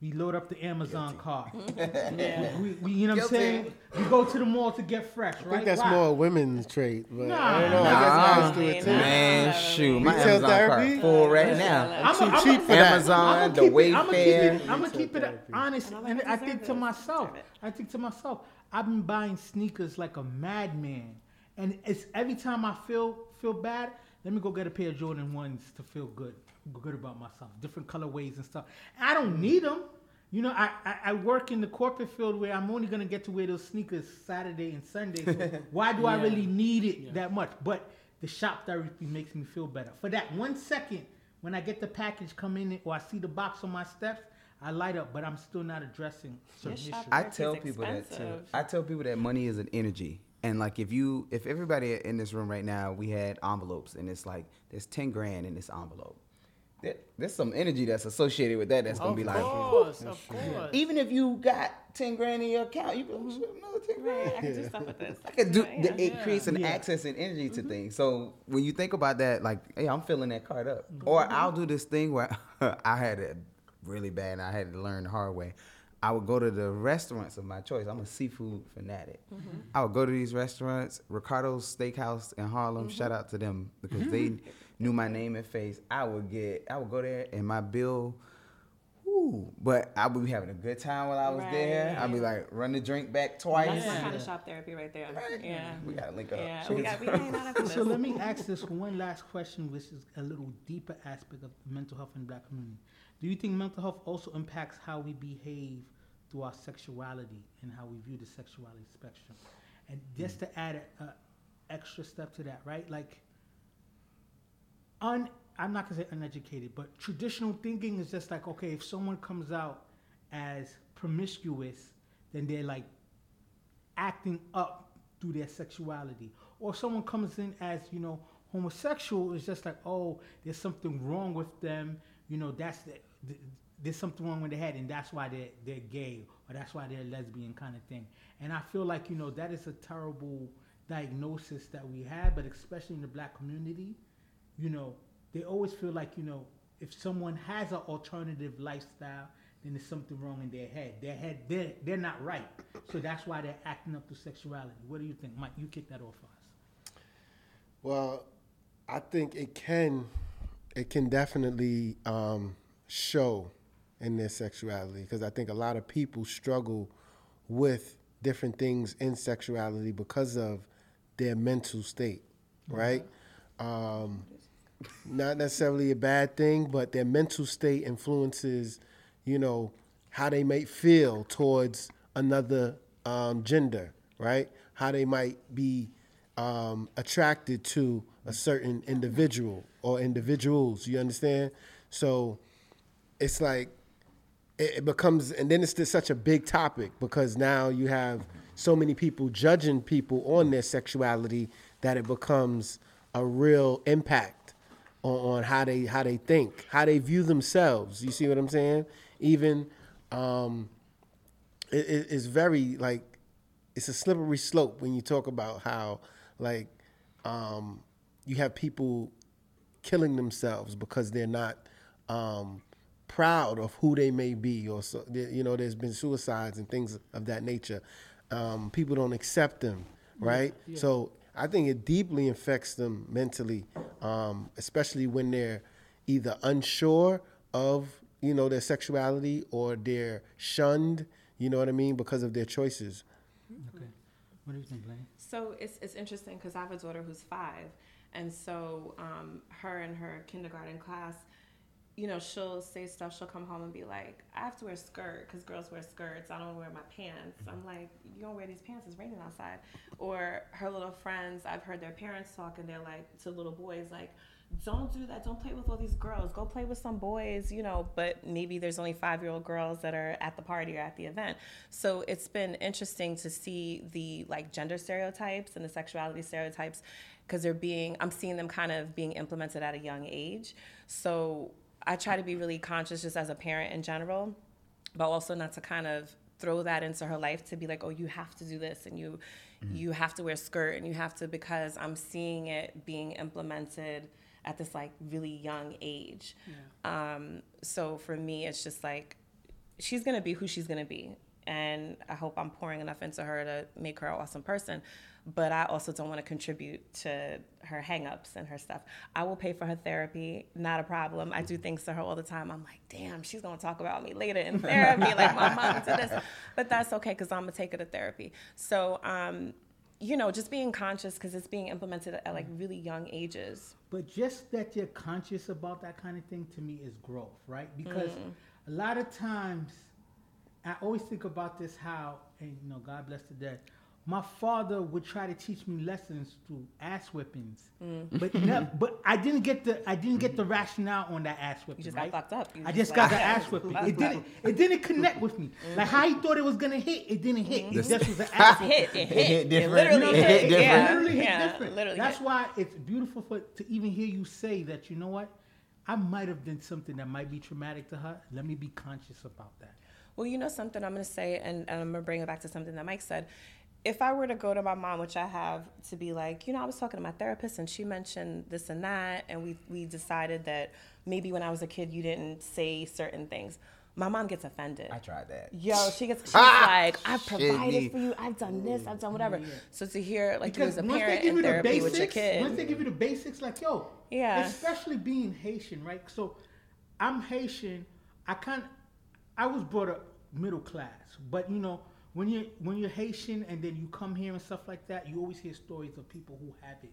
We load up the Amazon cart. Yeah. We, we, you know what I'm saying? We go to the mall to get fresh, I right? think that's Why? more a women's trait, but Nah. I don't know. Nah. I guess guys do it Nah. too. Man, shoot, my Retail Amazon therapy? cart full right now. I'm too I'm cheap for that. Amazon, the I'm gonna keep it, I'm gonna keep it honest, And I'm like, and I I think to myself, I think to myself, I've been buying sneakers like a madman, and it's every time I feel feel bad, let me go get a pair of Jordan ones to feel good, good about myself, different colorways and stuff. I don't need them. You know, I, I, I work in the corporate field where I'm only gonna get to wear those sneakers Saturday and Sunday. So why do I really need it Yeah. that much? But the shop therapy makes me feel better. For that one second, when I get the package come in or I see the box on my steps, I light up, but I'm still not addressing certain issues. I tell people that too. I tell people that money is an energy. And like if you if everybody in this room right now, we had envelopes and it's like there's ten grand in this envelope. There, there's some energy that's associated with that that's gonna Of be like course, of course. even if you got ten grand in your account, you can shit, another ten grand. Right, I can do stuff with this. I could do. Yeah. the- It Yeah. creates an Yeah. access and energy to things. So when you think about that, like, hey, I'm filling that card up, Mm-hmm. or I'll do this thing where I had it really bad, and I had to learn the hard way. I would go to the restaurants of my choice. I'm a seafood fanatic. Mm-hmm. I would go to these restaurants, Ricardo's Steakhouse in Harlem. Mm-hmm. Shout out to them because they knew my name and face. I would get, I would go there, and my bill. Ooh, but I would be having a good time while I was there. I'd be like, run the drink back twice. That's Yeah. kind of shop therapy right there. Yeah. We gotta link up. Yeah, we got we ain't So let me ask this one last question, which is a little deeper aspect of mental health in the black community. Do you think mental health also impacts how we behave through our sexuality and how we view the sexuality spectrum? And just to add a, a extra step to that, right? Like, un, I'm not gonna say uneducated, but traditional thinking is just like okay, if someone comes out as promiscuous, then they're like acting up through their sexuality, or someone comes in as you know homosexual, it's just like oh, there's something wrong with them. You know, that's the, the there's something wrong with their head, and that's why they're they're gay or that's why they're lesbian kind of thing. And I feel like you know that is a terrible diagnosis that we have, but especially in the black community, you know, they always feel like you know if someone has an alternative lifestyle, then there's something wrong in their head. Their head, they're they're not right, so that's why they're acting up to sexuality. What do you think, Mike? You kick that off for us. Well, I think it can, it can definitely um, show in their sexuality because I think a lot of people struggle with different things in sexuality because of their mental state, right? Um, not necessarily a bad thing, but their mental state influences, you know, how they might feel towards another um, gender, right? How they might be um, attracted to a certain individual or individuals. You understand? So it's like it, it becomes, and then it's just such a big topic because now you have so many people judging people on their sexuality that it becomes a real impact on, on how they how they think, how they view themselves. You see what I'm saying? Even um, it, it- it's very like it's a slippery slope when you talk about how like um, you have people killing themselves because they're not um, proud of who they may be, or so you know. There's been suicides and things of that nature. Um, people don't accept them, right? So I think it deeply affects them mentally, um, especially when they're either unsure of you know their sexuality or they're shunned. You know what I mean because of their choices. Okay. What do you think, Blayne? So it's it's interesting because I have a daughter who's five, and so um, her and her kindergarten class, you know, she'll say stuff. She'll come home and be like, "I have to wear a skirt because girls wear skirts. I don't wear my pants." I'm like, "You don't wear these pants? It's raining outside." Or her little friends, I've heard their parents talk, and they're like to little boys, like. Don't do that. Don't play with all these girls. Go play with some boys, you know. But maybe there's only five year old girls that are at the party or at the event. So it's been interesting to see the like gender stereotypes and the sexuality stereotypes because they're being, I'm seeing them kind of being implemented at a young age. So I try to be really conscious just as a parent in general, but also not to kind of throw that into her life to be like, oh, you have to do this and you you have to wear a skirt and you have to because I'm seeing it being implemented at this like really young age. Um, so for me, it's just like she's gonna be who she's gonna be, and I hope I'm pouring enough into her to make her an awesome person. But I also don't want to contribute to her hangups and her stuff. I will pay for her therapy, not a problem. I do things to her all the time. I'm like, damn, she's gonna talk about me later in therapy, like my mom did this. But that's okay because I'm gonna take her to therapy. So, um, you know, just being conscious because it's being implemented at like really young ages. But just that you're conscious about that kind of thing to me is growth, right? Because a lot of times, I always think about this how, and you know, God bless the dead. My father would try to teach me lessons through ass whippings, mm. but no, but I didn't get the I didn't get the rationale on that ass whipping. You just got fucked up. You I just just got like- the ass whipping. It didn't it didn't connect with me. Mm-hmm. Like how he thought it was gonna hit, it didn't hit. Mm-hmm. It just was an ass whipping. hit, it hit, hit it literally It hit, hit different. yeah, It literally hit yeah, different. literally That's hit. why it's beautiful for to even hear you say that. You know what? I might have done something that might be traumatic to her. Let me be conscious about that. Well, you know something I'm going to say, and, and I'm going to bring it back to something that Mike said. If I were to go to my mom, which I have, to be like, you know, I was talking to my therapist and she mentioned this and that, and we, we decided that maybe when I was a kid you didn't say certain things. My mom gets offended. I tried that. Yo, she gets, she's Ah, like, I've provided me. for you, I've done this, I've done whatever. So to hear, like, you Because as a once they parent give in you the therapy with your basics, kid. once they give you the basics, like yo, Yeah. especially being Haitian, right? So I'm Haitian. I kind, I was brought up middle class, but you know, when you when you're Haitian and then you come here and stuff like that, you always hear stories of people who have it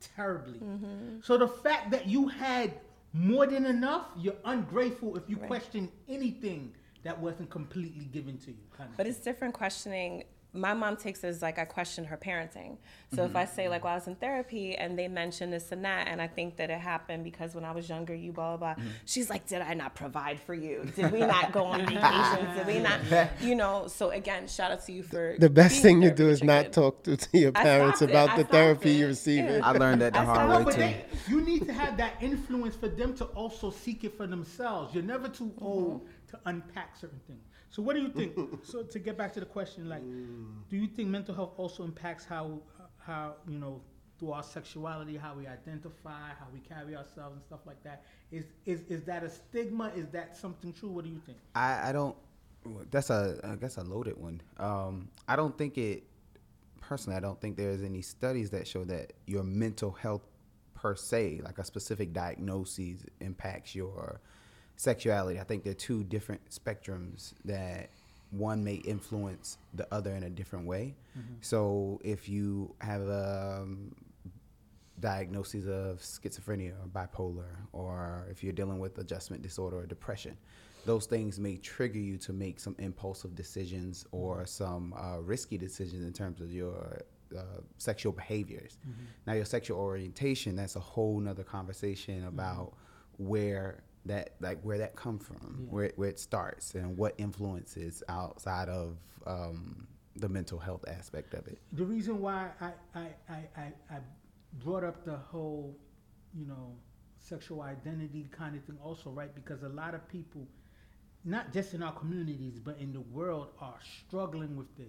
terribly. Mm-hmm. So the fact that you had more than enough, you're ungrateful if you question anything that wasn't completely given to you. Kind of But thing. it's different questioning my mom takes it as like I question her parenting. So Mm-hmm. if I say like, well, I was in therapy and they mention this and that, and I think that it happened because when I was younger, you blah blah blah. Mm-hmm. She's like, did I not provide for you? Did we not go on vacations? Did we not? You know. So again, shout out to you for The best being thing you do is your not kid. talk to, to your parents stopped it. about the therapy it. you're receiving. I learned that the I hard way but too. they, you need to have that influence for them to also seek it for themselves. You're never too old to unpack certain things. So what do you think? so to get back to the question, like, do you think mental health also impacts how how you know through our sexuality, how we identify, how we carry ourselves, and stuff like that? Is is is that a stigma? Is that something true? What do you think? I, I don't. That's a I guess a loaded one. Um, I don't think it. Personally, I don't think there's any studies that show that your mental health per se, like a specific diagnosis, impacts your sexuality. I think they're two different spectrums that one may influence the other in a different way. So if you have a um, diagnoses of schizophrenia or bipolar, or if you're dealing with adjustment disorder or depression, those things may trigger you to make some impulsive decisions or some uh, risky decisions in terms of your uh, sexual behaviors. Now, your sexual orientation, that's a whole nother conversation about where that like where that come from, where, it- where it starts, and what influences outside of um, the mental health aspect of it. the reason why I, I, I, I, I brought up the whole, you know, sexual identity kind of thing also, right? Because a lot of people, not just in our communities, but in the world, are struggling with the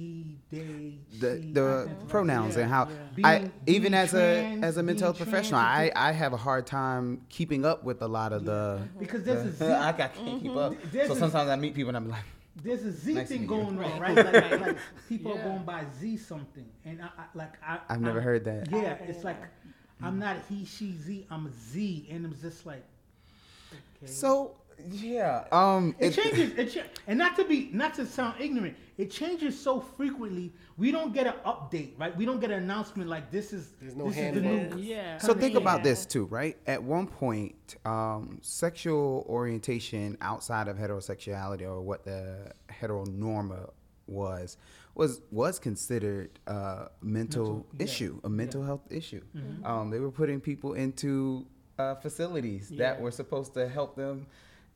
he, they, the she the pronouns Yeah. and how Being- I even being as trans, a as a mental health professional, I I have a hard time keeping up with a lot of the. Mhm. Because there's a Z, I, I can't keep up. There's So a- sometimes I meet people and I'm like, there's a Z Nice thing meet you. going on, right? Like, like, like people are going by Z something, and I, I like I. I've never I'm- heard that. Yeah, oh, it's like I'm not he, she, Z. I'm a Z, and I'm just like. Okay. so yeah. Um, It changes, it cha- and not to be, not to sound ignorant. It changes so frequently. We don't get an update, right? We don't get an announcement like this is. There's no this is the new. Yeah. So think Yeah. about this too, right? At one point, um, sexual orientation outside of heterosexuality or what the heteronorma was was was considered a mental, Mental, yeah. issue, a mental health issue. Mm-hmm. Um, they were putting people into uh, facilities that were supposed to help them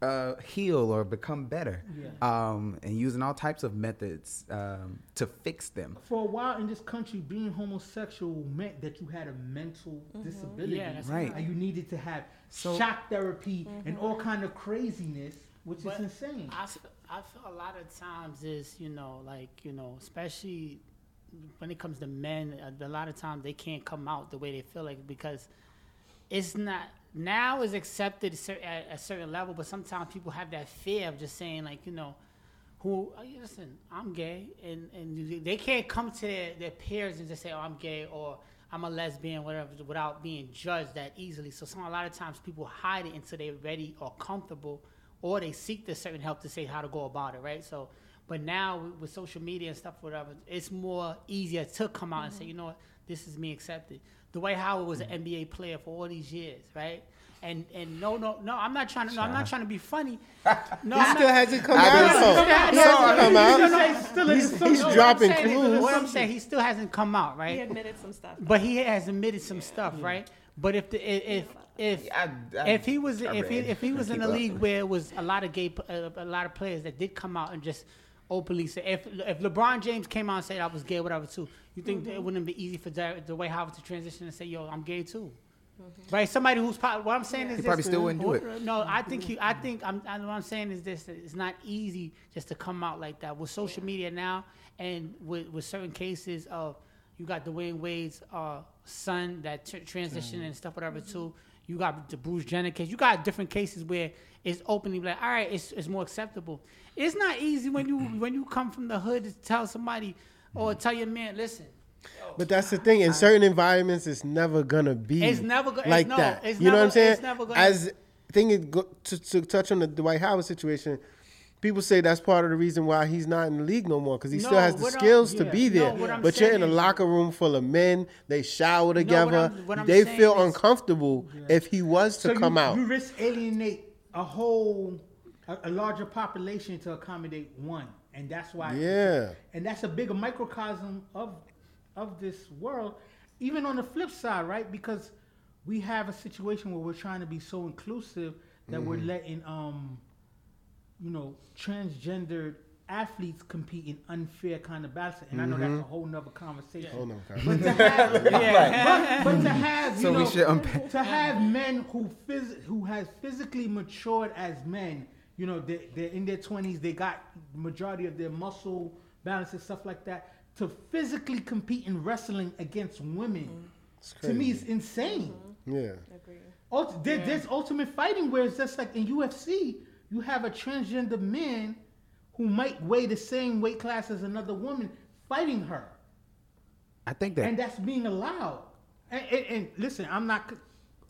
uh, heal or become better, Yeah. um, and using all types of methods um, to fix them. For a while in this country, being homosexual meant that you had a mental disability, Yeah, that's Right. And you needed to have So- shock therapy and all kind of craziness, which But is insane. I, f- I feel a lot of times is you know like you know especially when it comes to men a, a lot of times they can't come out the way they feel like because it's not now is accepted at a certain level but sometimes people have that fear of just saying like you know who oh, listen i'm gay. And and they can't come to their, their peers and just say oh i'm gay or i'm a lesbian whatever without being judged that easily. So some a lot of times people hide it until they're ready or comfortable or they seek the certain help to say how to go about it right? So but now with, with social media and stuff whatever it's more easier to come out and say mm-hmm. you know what this is me accepted Dwight Howard was an NBA player for all these years, right? And and no no no, I'm not trying to no, I'm not trying to be funny. No, He still hasn't come out. believe so. He hasn't come out. Still in He's, the he's summer. what I'm dropping saying clues. What I'm saying, he still hasn't come out, right? He admitted some stuff. But he has admitted some stuff, right? But if the if if I- I- if he was if he if he was in a league where it was a lot of gay uh, a lot of players that did come out and just openly say if if LeBron James came out and said I was gay whatever too, you think it mm-hmm. wouldn't be easy for Dar- Dwight Howard to transition and say yo I'm gay too, mm-hmm. right? Somebody who's po- what I'm saying is He this, probably still wouldn't do it. No, I think he, I mm-hmm. think I'm, I, what I'm saying is this: it's not easy just to come out like that with social media now, and with, with certain cases of you got Dwyane Wade's uh, son that t- transitioned mm. and stuff, whatever too. You got the Bruce Jenner case. You got different cases where it's openly like, all right, it's, it's more acceptable. It's not easy when you when you come from the hood to tell somebody or tell your man, listen. But that's the thing. In certain environments, it's never gonna be. It's never go- it's like no, that. it's you know what I'm saying? it's never gonna- As thing is go, to, to touch on the Dwight Howard situation, people say that's part of the reason why he's not in the league no more because he still has the what I'm- skills to be there. what I'm but you're in a is- locker room full of men. They shower what together. I'm- what I'm they feel is- uncomfortable if he was to So come you, out. You risk alienate a whole, a, a larger population to accommodate one. and that's why. Yeah. And that's a bigger microcosm of of this world. Even on the flip side, right? Because we have a situation where we're trying to be so inclusive that we're Mm-hmm. letting um, you know, transgendered athletes compete in unfair kind of battles. And I know that's a whole nother conversation. Hold on, Kyle. But to have, but, but to have, you So we know, should unpack- to have men who phys- who has physically matured as men, you know, they, they're in their twenties, they got majority of their muscle balance and stuff like that. To physically compete in wrestling against women, mm-hmm. It's to me, crazy. is insane. Mm-hmm. Yeah. Agree. Ult- there, There's ultimate fighting where it's just like in UFC, you have a transgender man who might weigh the same weight class as another woman fighting her I think that and that's being allowed. And, and, and listen, I'm not co-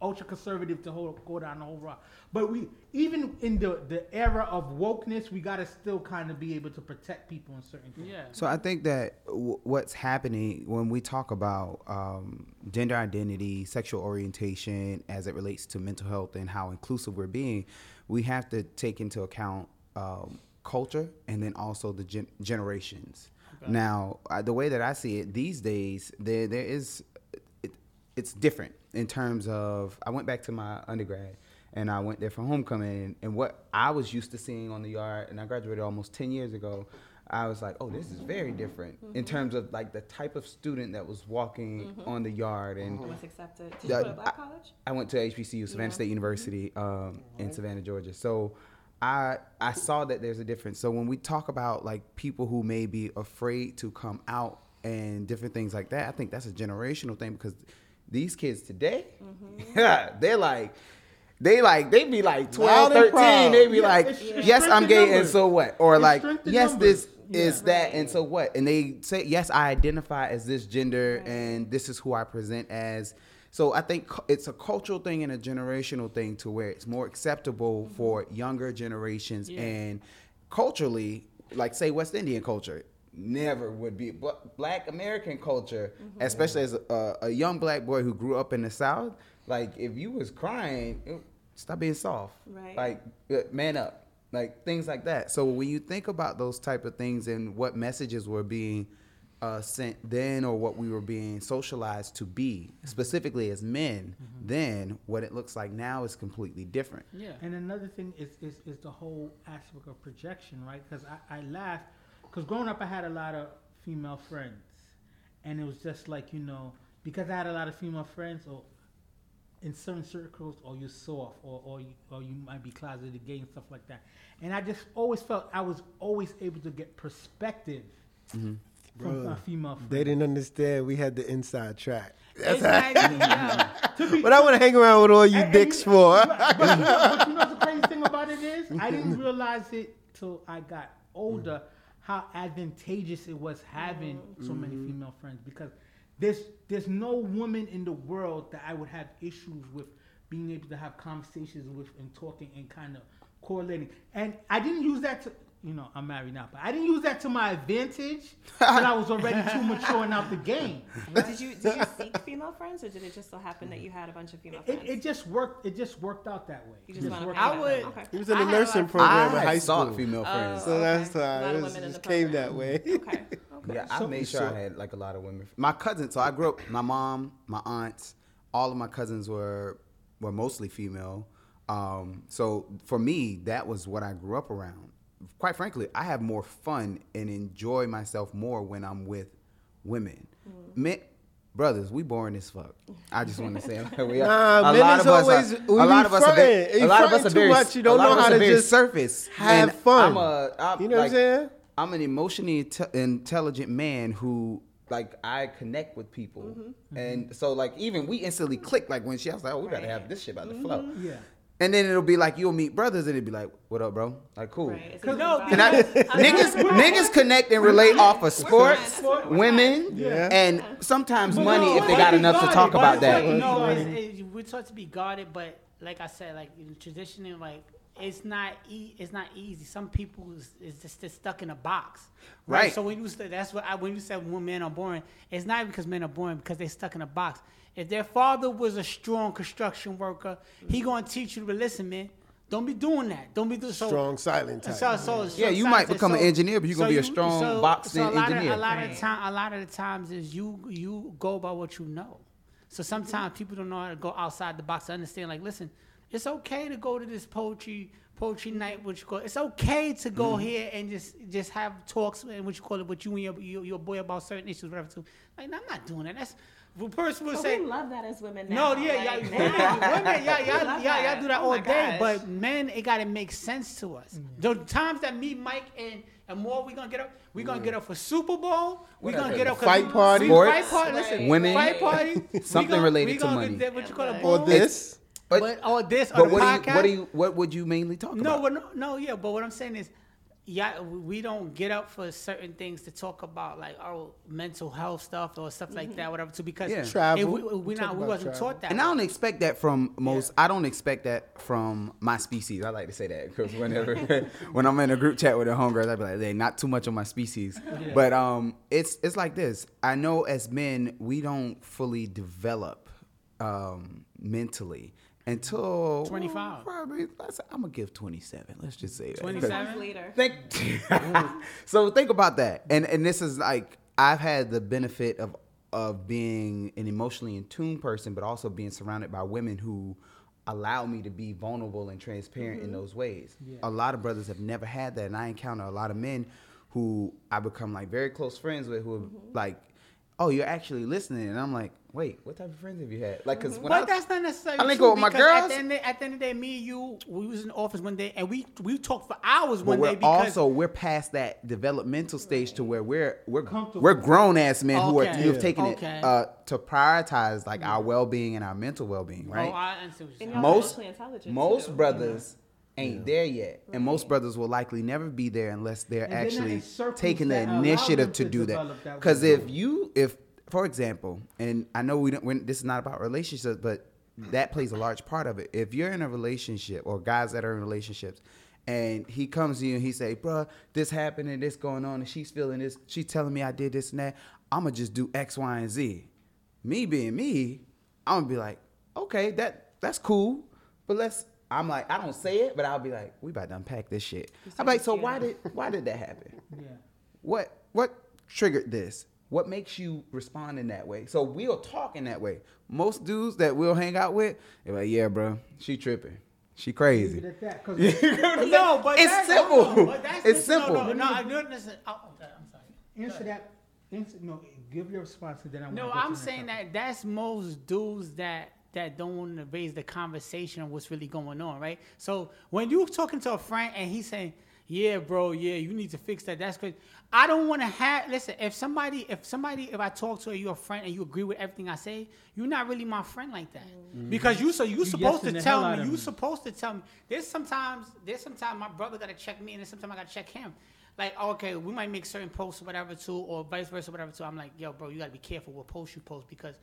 ultra conservative to hold, go down the whole route, but we even in the the era of wokeness, we gotta still kind of be able to protect people in certain things. Yeah. So I think that w- what's happening when we talk about um, gender identity, sexual orientation, as it relates to mental health and how inclusive we're being, we have to take into account um, culture and then also the gen- generations. Now, uh, the way that I see it these days, there there is it, it's different in terms of I went back to my undergrad and I went there for homecoming and what I was used to seeing on the yard and I graduated almost 10 years ago I was like oh this is very different in mm-hmm. terms of like the type of student that was walking mm-hmm. on the yard and was accepted? Did you go to black college? I went to HBCU, Savannah Yeah. State University, mm-hmm. um, in Savannah, Georgia. So I I saw that there's a difference. So when we talk about like people who may be afraid to come out and different things like that, I think that's a generational thing because these kids today, Mm-hmm. they're like. They like they be like 12, 13, proud. they be Yeah, like, it's- it's yes, strength I'm in gay, and so what? Or It's like, yes, numbers. this is Yeah. that, and so what? And they say, yes, I identify as this gender, and this is who I present as. So I think it's a cultural thing and a generational thing to where it's more acceptable for younger generations Yeah. and culturally, like say West Indian culture, never would be. But Black American culture, especially as a, a young black boy who grew up in the South, like if you was crying, it- stop being soft. Right. Like uh, man up, like things like that. So when you think about those type of things and what messages were being uh, sent then, or what we were being socialized to be, specifically as men, then what it looks like now is completely different. Yeah. And another thing is, is, is the whole aspect of projection, right? Because I, I laugh, because growing up, I had a lot of female friends. And it was just like, you know, because I had a lot of female friends, or in certain circles, or you're soft, or, or, you, or you might be closeted gay and stuff like that. And I just always felt I was always able to get perspective mm-hmm. from Brother, my female friends. They didn't understand we had the inside track. That's Exactly. yeah. what I want to hang around with all you And- and dicks you- for. But, but you know, but you know the crazy thing about it is, I didn't realize it till I got older how advantageous it was having mm-hmm. so many mm-hmm. female friends because there's there's no woman in the world that I would have issues with being able to have conversations with and talking and kind of correlating. And I didn't use that to you know, I'm married now, but I didn't use that to my advantage but I was already too mature and out the game. did you did you seek female friends, or did it just so happen that you had a bunch of female It, friends? it just worked. It just worked out that way. you It just worked I out that would- way. Okay. He was in the had nursing lot- program in I high sought school. female Oh, friends. So okay. that's A why it was, women just came that way. Okay. Okay. Yeah, I So- made sure so- I had like a lot of women. My cousins, so I grew up. My mom, my aunts, all of my cousins were were mostly female. Um, so for me, that was what I grew up around. Quite frankly, I have more fun and enjoy myself more when I'm with women. Men, brothers, we boring as fuck. I just want to say like, we are. Nah, a lot is of us always- are, we a lot of us are very, a lot of us are very, too much. You don't a lot know of us how are to just surface. have And fun. I'm a, I'm, You know what I'm saying? I'm an emotionally inte- intelligent man who like I connect with people, Mm-hmm. and so like even we instantly click. Like when she I was like, oh, we gotta have this shit about the flow. Mm-hmm. Yeah. And then it'll be like you'll meet brothers, and it'll be like, what up, bro? Like cool. Right. It's Cause- No, And I, niggas, niggas connect and relate off of sports, women, Yeah. and sometimes But money no, if they got be enough to talk but about that. like- No, Right. it's, we're taught to be guarded, but like I said, like in traditionally, like it's not e- it's not easy. Some people is, is just they're stuck in a box, right? Right. So when you said that's what I, when you said when men are born, it's not because men are born because they're stuck in a box. If their father was a strong construction worker, he gonna teach you to listen, man. Don't be doing that. Don't be doing so. Strong silent type. So, so, so Yeah, you might so- become an engineer, but you gonna be a strong boxing so a engineer. Of, a lot of time, a lot of the times is you you go by what you know. So sometimes people don't know how to go outside the box to understand. Like, listen, it's okay to go to this poetry poetry night, which you call it's okay to go Mm-hmm. here and just just have talks and what you call it, with you and your your, your boy about certain issues, whatever. Too. Like, I'm not doing that. That's the person will But say. we love that as women No, yeah, like, yeah, now. women, women, yeah, We y'all, y'all, y'all do that Oh all day. gosh. But men, it gotta make sense to us. The times that me, Mike, and and more, we gonna get up. We gonna get up for Super Bowl. We Whatever. gonna get up 'cause Fight we- party. we Fight party. Listen, women, fight party. something gonna- related to money. get What you call it? Or this. But, But or this or but the what do you podcast. what do you what would you mainly talk No, about? well, no, no, yeah, but what I'm saying is, yeah, we don't get up for certain things to talk about, like oh, mental health stuff or stuff like that, whatever. Too, because Yeah. if Travel. we, we Talk not we wasn't travel. taught that. And I don't expect that from most. I don't expect that from my species. I like to say that because whenever when I'm in a group chat with the homegirls, I be like, "They not too much on my species." But um, it's it's like this. I know as men, we don't fully develop um, mentally until 25. Probably, let's, I'm gonna give 27. Let's just say that. 27? Later. Think so think about that. And and this is like I've had the benefit of of being an emotionally in tune person, but also being surrounded by women who allow me to be vulnerable and transparent in mm-hmm. those ways. A lot of brothers have never had that, and I encounter a lot of men who I become like very close friends with who are mm-hmm. like, "Oh, you're actually listening," and I'm like, "Wait, what type of friends have you had?" Like, because when I But that's not necessarily I link true up with my because At girls. the, end of, at the end of the day, me and you, we was in the office one day and we we talked for hours But one we're day because also we're past that developmental stage to where we're we're Comfortable. we're grown ass men who are Okay. who've Yeah. taken Okay. it uh, to prioritize like our well being and our mental well being, right? Oh, I understand what you're And most intelligent, most too. brothers ain't there yet, and most brothers will likely never be there unless they're And actually taking the initiative to to do that. Because if you if for example, and I know we don't. When, this is not about relationships, but that plays a large part of it. If you're in a relationship or guys that are in relationships, and he comes to you and he say, "Bruh, this happened and this going on, and she's feeling this. She's telling me I did this and that. I'ma just do X, Y, and Z." Me being me, I'm gonna be like, "Okay, that that's cool, but let's." I'm like, I don't say it, but I'll be like, "We about to unpack this shit." I'm like, "So why did why did that happen?" Yeah. What what triggered this? What makes you respond in that way? So we'll talk in that way. Most dudes that we'll hang out with, they're like, "Yeah, bro, she tripping, she crazy." it at No, but It's that's, simple. no, but that's, It's simple. No, no, no, I do listen. Oh, okay, I'm sorry. answer that. Answer, no, give your response and then I No, wanna go to I'm saying next that that's most dudes that that don't want to raise the conversation of what's really going on, right? So when you're talking to a friend and he's saying, "Yeah, bro, yeah, you need to fix that," that's good. I don't want to have. Listen, if somebody, if somebody, if I talk to you, you're a friend, and you agree with everything I say, you're not really my friend like that. Because you so you supposed to tell me. You me. supposed to tell me. There's sometimes there's sometimes my brother gotta check me, and then sometimes I gotta check him. Like okay, we might make certain posts or whatever too, or vice versa, whatever too. I'm like, yo, bro, you gotta be careful what posts you post because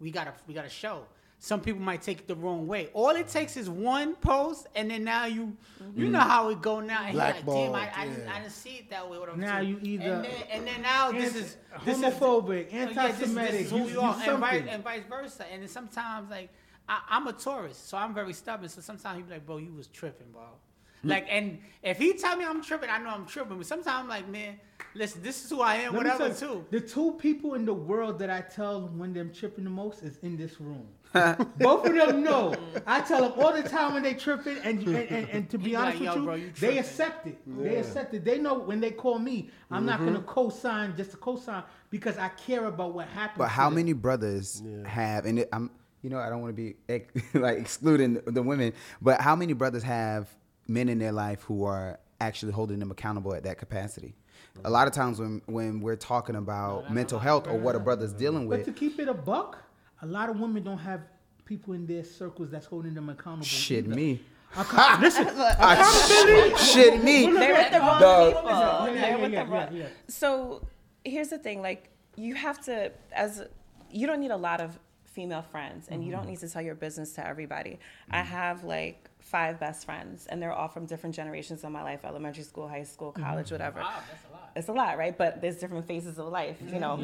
we gotta we gotta show. Some people might take it the wrong way. All it takes is one post, and then now you, you mm-hmm. know how it go now. And you're like, damn, I, Blackballed, I, didn't, yeah. I didn't see it that way. Whatever. Now too. you either and then, and then now this is this is homophobic, Oh, yeah, this- anti-Semitic. This, is who you, we you are, and vice, and vice versa. And then sometimes, like, I, I'm a Taurus, so I'm very stubborn. So sometimes he be like, "Bro, you was tripping, bro." Mm. Like, and if he tell me I'm tripping, I know I'm tripping. But sometimes I'm like, man, listen, this is who I am, Let whatever, tell you, too. The two people in the world that I tell when them tripping the most is in this room. Both of them know. I tell them all the time when they tripping, and and, and, and to be He honest like, with "Yo, you, bro, you they accept it. They accept it. They know when they call me, I'm not gonna mm-hmm. co-sign just to co-sign because I care about what happens. But how them. many brothers have? And I'm, you know, I don't want to be ex- like excluding the women, but how many brothers have men in their life who are actually holding them accountable at that capacity? A lot of times when when we're talking about mental health or what a brother's dealing with. But to keep it a buck, a lot of women don't have people in their circles that's holding them accountable. shit either. me, Acco- Listen, shit me. They're with the wrong Dog. people. Yeah, They're yeah, with yeah, the wrong. yeah, yeah. So here's the thing: like you have to, as you don't need a lot of female friends, and you Mm-hmm. don't need to tell your business to everybody. I have like five best friends, and they're all from different generations of my life: elementary school, high school, Mm-hmm. college, whatever. Wow, that's a lot. It's a lot, right? But there's different phases of life, you know,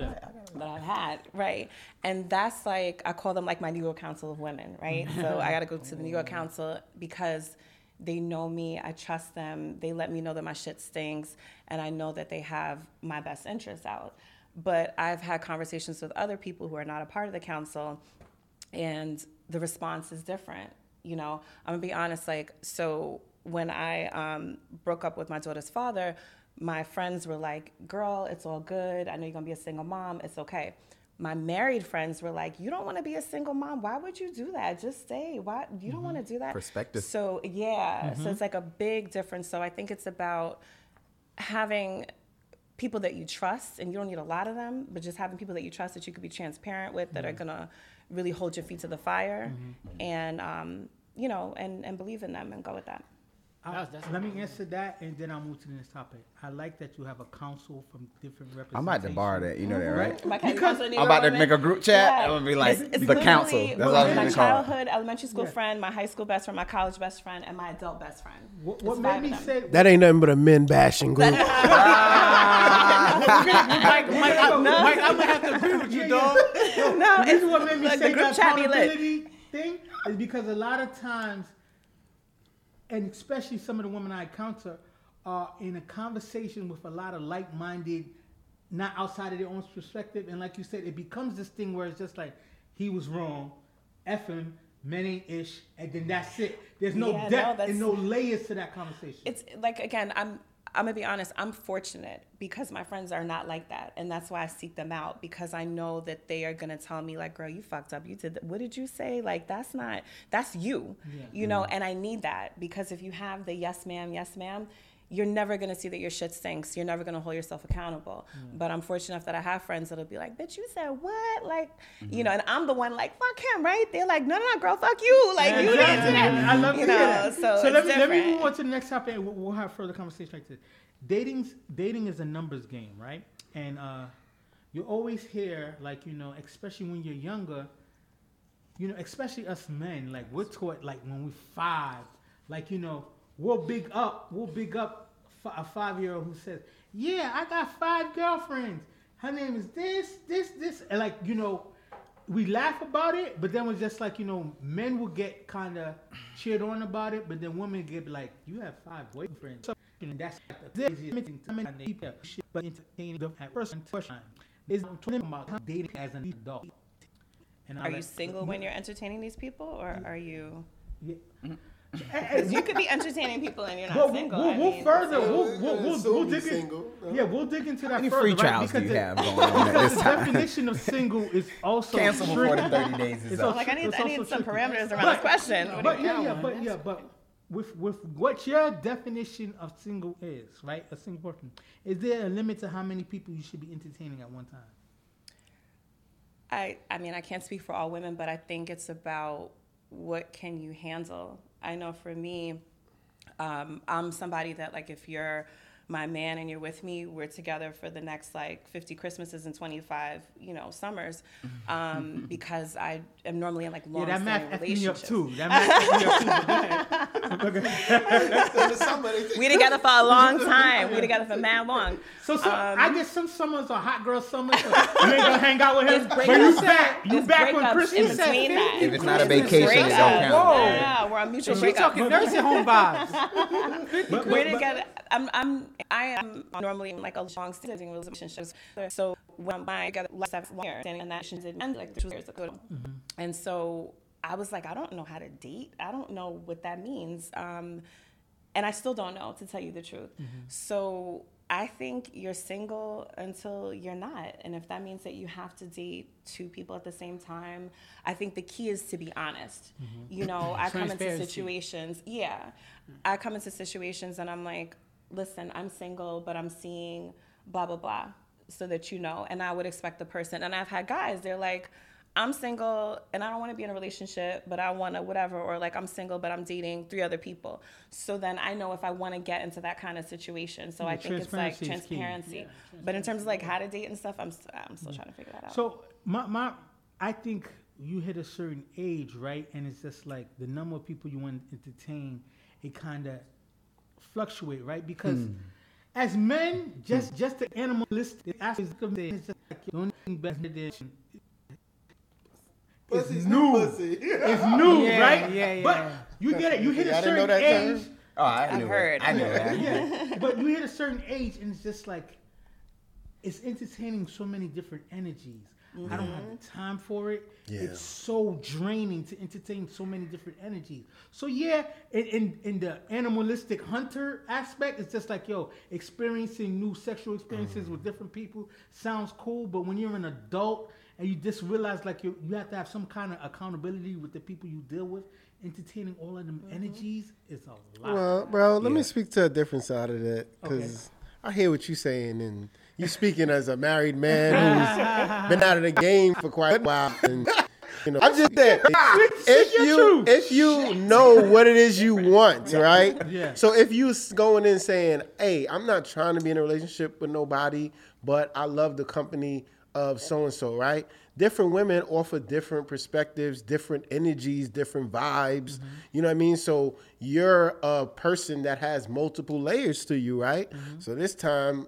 that I've had, right? And that's like I call them like my New York Council of Women, right? So I got to go to the New York Council because They know me. I trust them. They let me know that my shit stinks, and I know that they have my best interests out. But I've had conversations with other people who are not a part of the council, and the response is different. You know, I'm gonna be honest. Like, so when I um, broke up with my daughter's father, my friends were like, "Girl, it's all good. I know you're gonna be a single mom. It's okay." My married friends were like, "You don't want to be a single mom. Why would you do that? Just stay. Why you don't want to mm-hmm. do that?" Perspective. So yeah, so mm-hmm. it's like a big difference. So I think it's about having people that you trust, and you don't need a lot of them, but just having people that you trust that you could be transparent with, that are mm-hmm. gonna really hold your feet to the fire, and um, you know, and and believe in them and go with that. I- That's- that's let me answer that, and then I'll move to the next topic. I like that you have a council from different representations. I'm about to borrow that. You know that, right? Mm-hmm. My cousin Because- I'm about to make a group chat. Yeah. I'm gonna be like It's- it's the council. That's what I was my gonna call it. childhood elementary school Yeah. friend, my high school best friend, my college best friend, and my adult best friend. What, what made me say That ain't nothing but a men bashing group. Mike, Mike, I, Mike, I'm gonna have to agree with you, Yeah, dog. yeah. No, the reason it's- what made me look, say the group that chat be lit. thing is because a lot of times, and especially some of the women I encounter, are in a conversation with a lot of like-minded, not outside of their own perspective, and like you said, it becomes this thing where it's just like he was wrong, f him, many ish, and then that's it. There's no Yeah, depth that's- and no layers to that conversation. it's like again i'm i'm gonna be honest i'm fortunate because my friends are not like that and that's why i seek them out because i know that they are gonna tell me like girl you fucked up. You did th- what did you say? Like that's not that's you Yeah. you know mm-hmm. and i need that because if you have the yes ma'am yes ma'am you're never gonna see that your shit stinks. You're never gonna hold yourself accountable. But I'm fortunate enough that I have friends that'll be like, "Bitch, you said what?" Like, you know, and I'm the one like, "Fuck him," right? They're like, "No, no, no, girl, fuck you!" Like, you didn't do that. I love you know, that. so, let me let me move on to the next topic. and We'll, we'll have further conversation like this. Dating's dating is a numbers game, right? And uh, you always hear like you know, especially when you're younger, you know, especially us men, like we're taught like when we're five, like you know, we'll big up, we'll big up fi- a five year old who says, "Yeah, I got five girlfriends. Her name is this, this, this," and like you know, we laugh about it, but then we're just like you know, men will get kind of cheered on about it, but then women get like, "You have five boyfriends." So, you know, that's the craziest thing to me. But entertaining the person question is talking about dating as an adult. And I Are you like- single when you're entertaining these people, or are you? Yeah. Mm-hmm. Because you could be entertaining people and you're not Well, we'll, single. we'll, I mean, further, so- we'll, we'll, we'll, so we'll dig in, single, huh? yeah, we'll dig into that How many further, free right? trials do you the- have going on at because this the time? definition of single is also Cancel before the 30 days is It's up. Like I need, I need some tricky. parameters around But- this question. What But yeah, yeah, but yeah, but with with what your definition of single is, right? A single person. Is there a limit to how many people you should be entertaining at one time? I, I mean, I can't speak for all women, but I think it's about what can you handle. I know for me, um, I'm somebody that like if you're my man and you're with me, we're together for the next like 50 Christmases and 25, you know, summers, um, because I am normally in like Yeah, long that math standing me up relationships. too. That math me up too. But go. We together for a long time. We together for mad long. So, so Um, I guess some summers are hot girl summers. So you ain't gonna hang out with him, There's but you back. You back when Christmas in between that. If it's not a Christmas vacation, it don't count. Whoa. Yeah, we're on mutual She breakup. talking nursing home vibes. But, but, we're but- together. I'm, I'm, I am normally in like a long standing relationships. So when my last seven years, and that shit didn't end like two years ago. mm-hmm. And so I was like, I don't know how to date. I don't know what that means. Um, and I still don't know to tell you the truth. So I think you're single until you're not. And if that means that you have to date two people at the same time, I think the key is to be honest. You know, I come into situations, yeah. I come into situations and I'm like, listen, I'm single, but I'm seeing blah, blah, blah, so that you know. And I would expect the person, and I've had guys, they're like, I'm single and I don't want to be in a relationship, but I want to whatever, or like I'm single, but I'm dating three other people. So then I know if I want to get into that kind of situation. So Yeah, I think it's like transparency is key. transparency. But in terms of like how to date and stuff, I'm, I'm still mm-hmm. trying to figure that out. So my my, I think you hit a certain age, right? And it's just like the number of people you want to entertain, it kind of fluctuate, right? Because hmm. as men, just just the animalistic aspect of it, it's just like the only thing better than Pussy's new. pussy. it's new, Yeah, right? yeah, But. You get it. You hit a Y'all didn't know certain that age. term? Oh, I I've heard. It. I knew that. Yeah, but you hit a certain age, and it's just like it's entertaining so many different energies. I don't have the mm-hmm. time for it. Yeah. It's so draining to entertain so many different energies. So yeah, in, in in the animalistic hunter aspect, it's just like yo, experiencing new sexual experiences mm-hmm. with different people sounds cool. But when you're an adult and you just realize like you you have to have some kind of accountability with the people you deal with, entertaining all of them mm-hmm. energies is a lot. Well, bro, let Yeah. me speak to a different side of that because I hear what you're saying, and you speaking as a married man who's been out of the game for quite a while. And, you know, I'm just saying, if you truth. if you know what it is you want, right? Yeah. So if you s- going in saying, "Hey, I'm not trying to be in a relationship with nobody, but I love the company of so and so," right? Different women offer different perspectives, different energies, different vibes. Mm-hmm. You know what I mean? So you're a person that has multiple layers to you, right? Mm-hmm. So this time,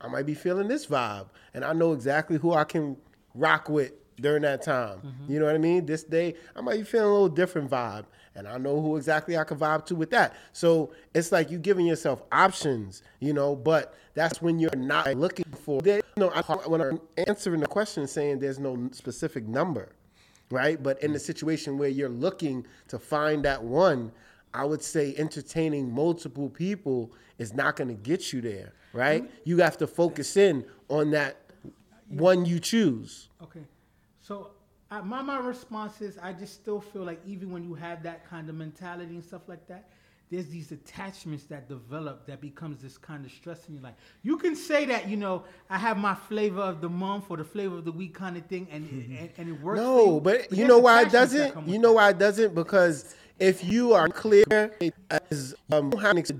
I might be feeling this vibe, and I know exactly who I can rock with during that time. Mm-hmm. You know what I mean? This day, I might be feeling a little different vibe, and I know who exactly I can vibe to with that. So it's like you giving yourself options, you know. But that's when you're not looking for. There, you know, I, when I'm answering the question, saying there's no specific number, right? But in the mm. situation where you're looking to find that one, I would say entertaining multiple people is not going to get you there, right? You have to focus in on that one you choose. Okay, so my my response is I just still feel like even when you have that kind of mentality and stuff like that, there's these attachments that develop that becomes this kind of stress in your life. You can say that you know I have my flavor of the month or the flavor of the week kind of thing, and and, and it works. No, you, but you know why it doesn't? You know why it doesn't? Because if you are clear as um,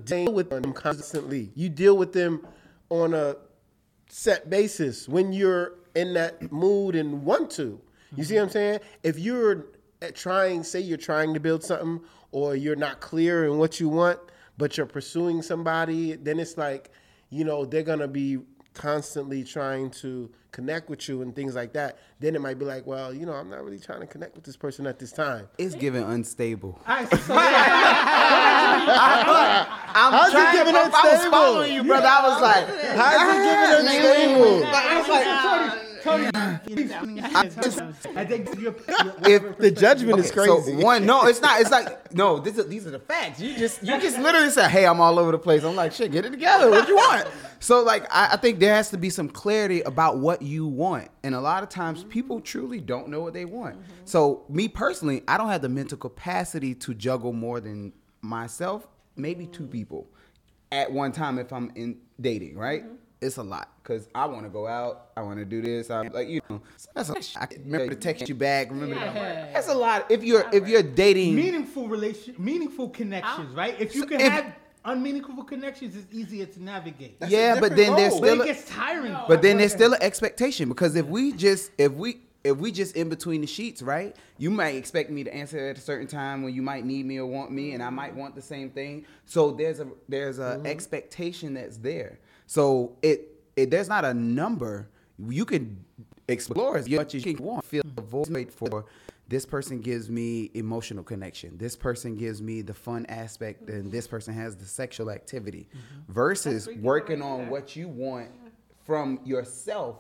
deal with them constantly, you deal with them on a set basis when you're in that mood and want to. You see what I'm saying? If you're trying, say you're trying to build something, or you're not clear in what you want, but you're pursuing somebody, then it's like, you know, they're gonna be constantly trying to connect with you and things like that. Then it might be like, well, you know, I'm not really trying to connect with this person at this time. It's giving unstable. All right, so I'm How's it giving to- I was unstable? following you, brother. I was like, How's it giving unstable? I was like, Tony, I think you're, If the judgment is crazy. So one, no, it's not. It's like no. This is, these are the facts. You just you just literally said, "Hey, I'm all over the place." I'm like, "Shit, get it together. What you want?" So like, I, I think there has to be some clarity about what you want, and a lot of times people truly don't know what they want. So me personally, I don't have the mental capacity to juggle more than myself, maybe two people at one time if I'm in dating. Right? It's a lot because I want to go out. I want to do this. I'm like you know. so That's a, I remember to text you back. Remember Yeah. that's a lot. If you're if you're dating, meaningful relation, meaningful connections, right? If you So can if- have unmeaningful connections, it's easier to navigate. yeah, but then there's different but still it gets tiring. but then there's still an expectation because if we just if we if we just in between the sheets, right? You might expect me to answer at a certain time when you might need me or want me, and I might want the same thing. So there's a there's a mm-hmm. expectation that's there. So it it there's not a number you can explore as much as you want. Feel a void for this person gives me emotional connection. This person gives me the fun aspect, and this person has the sexual activity. Mm-hmm. Versus working on what you want from yourself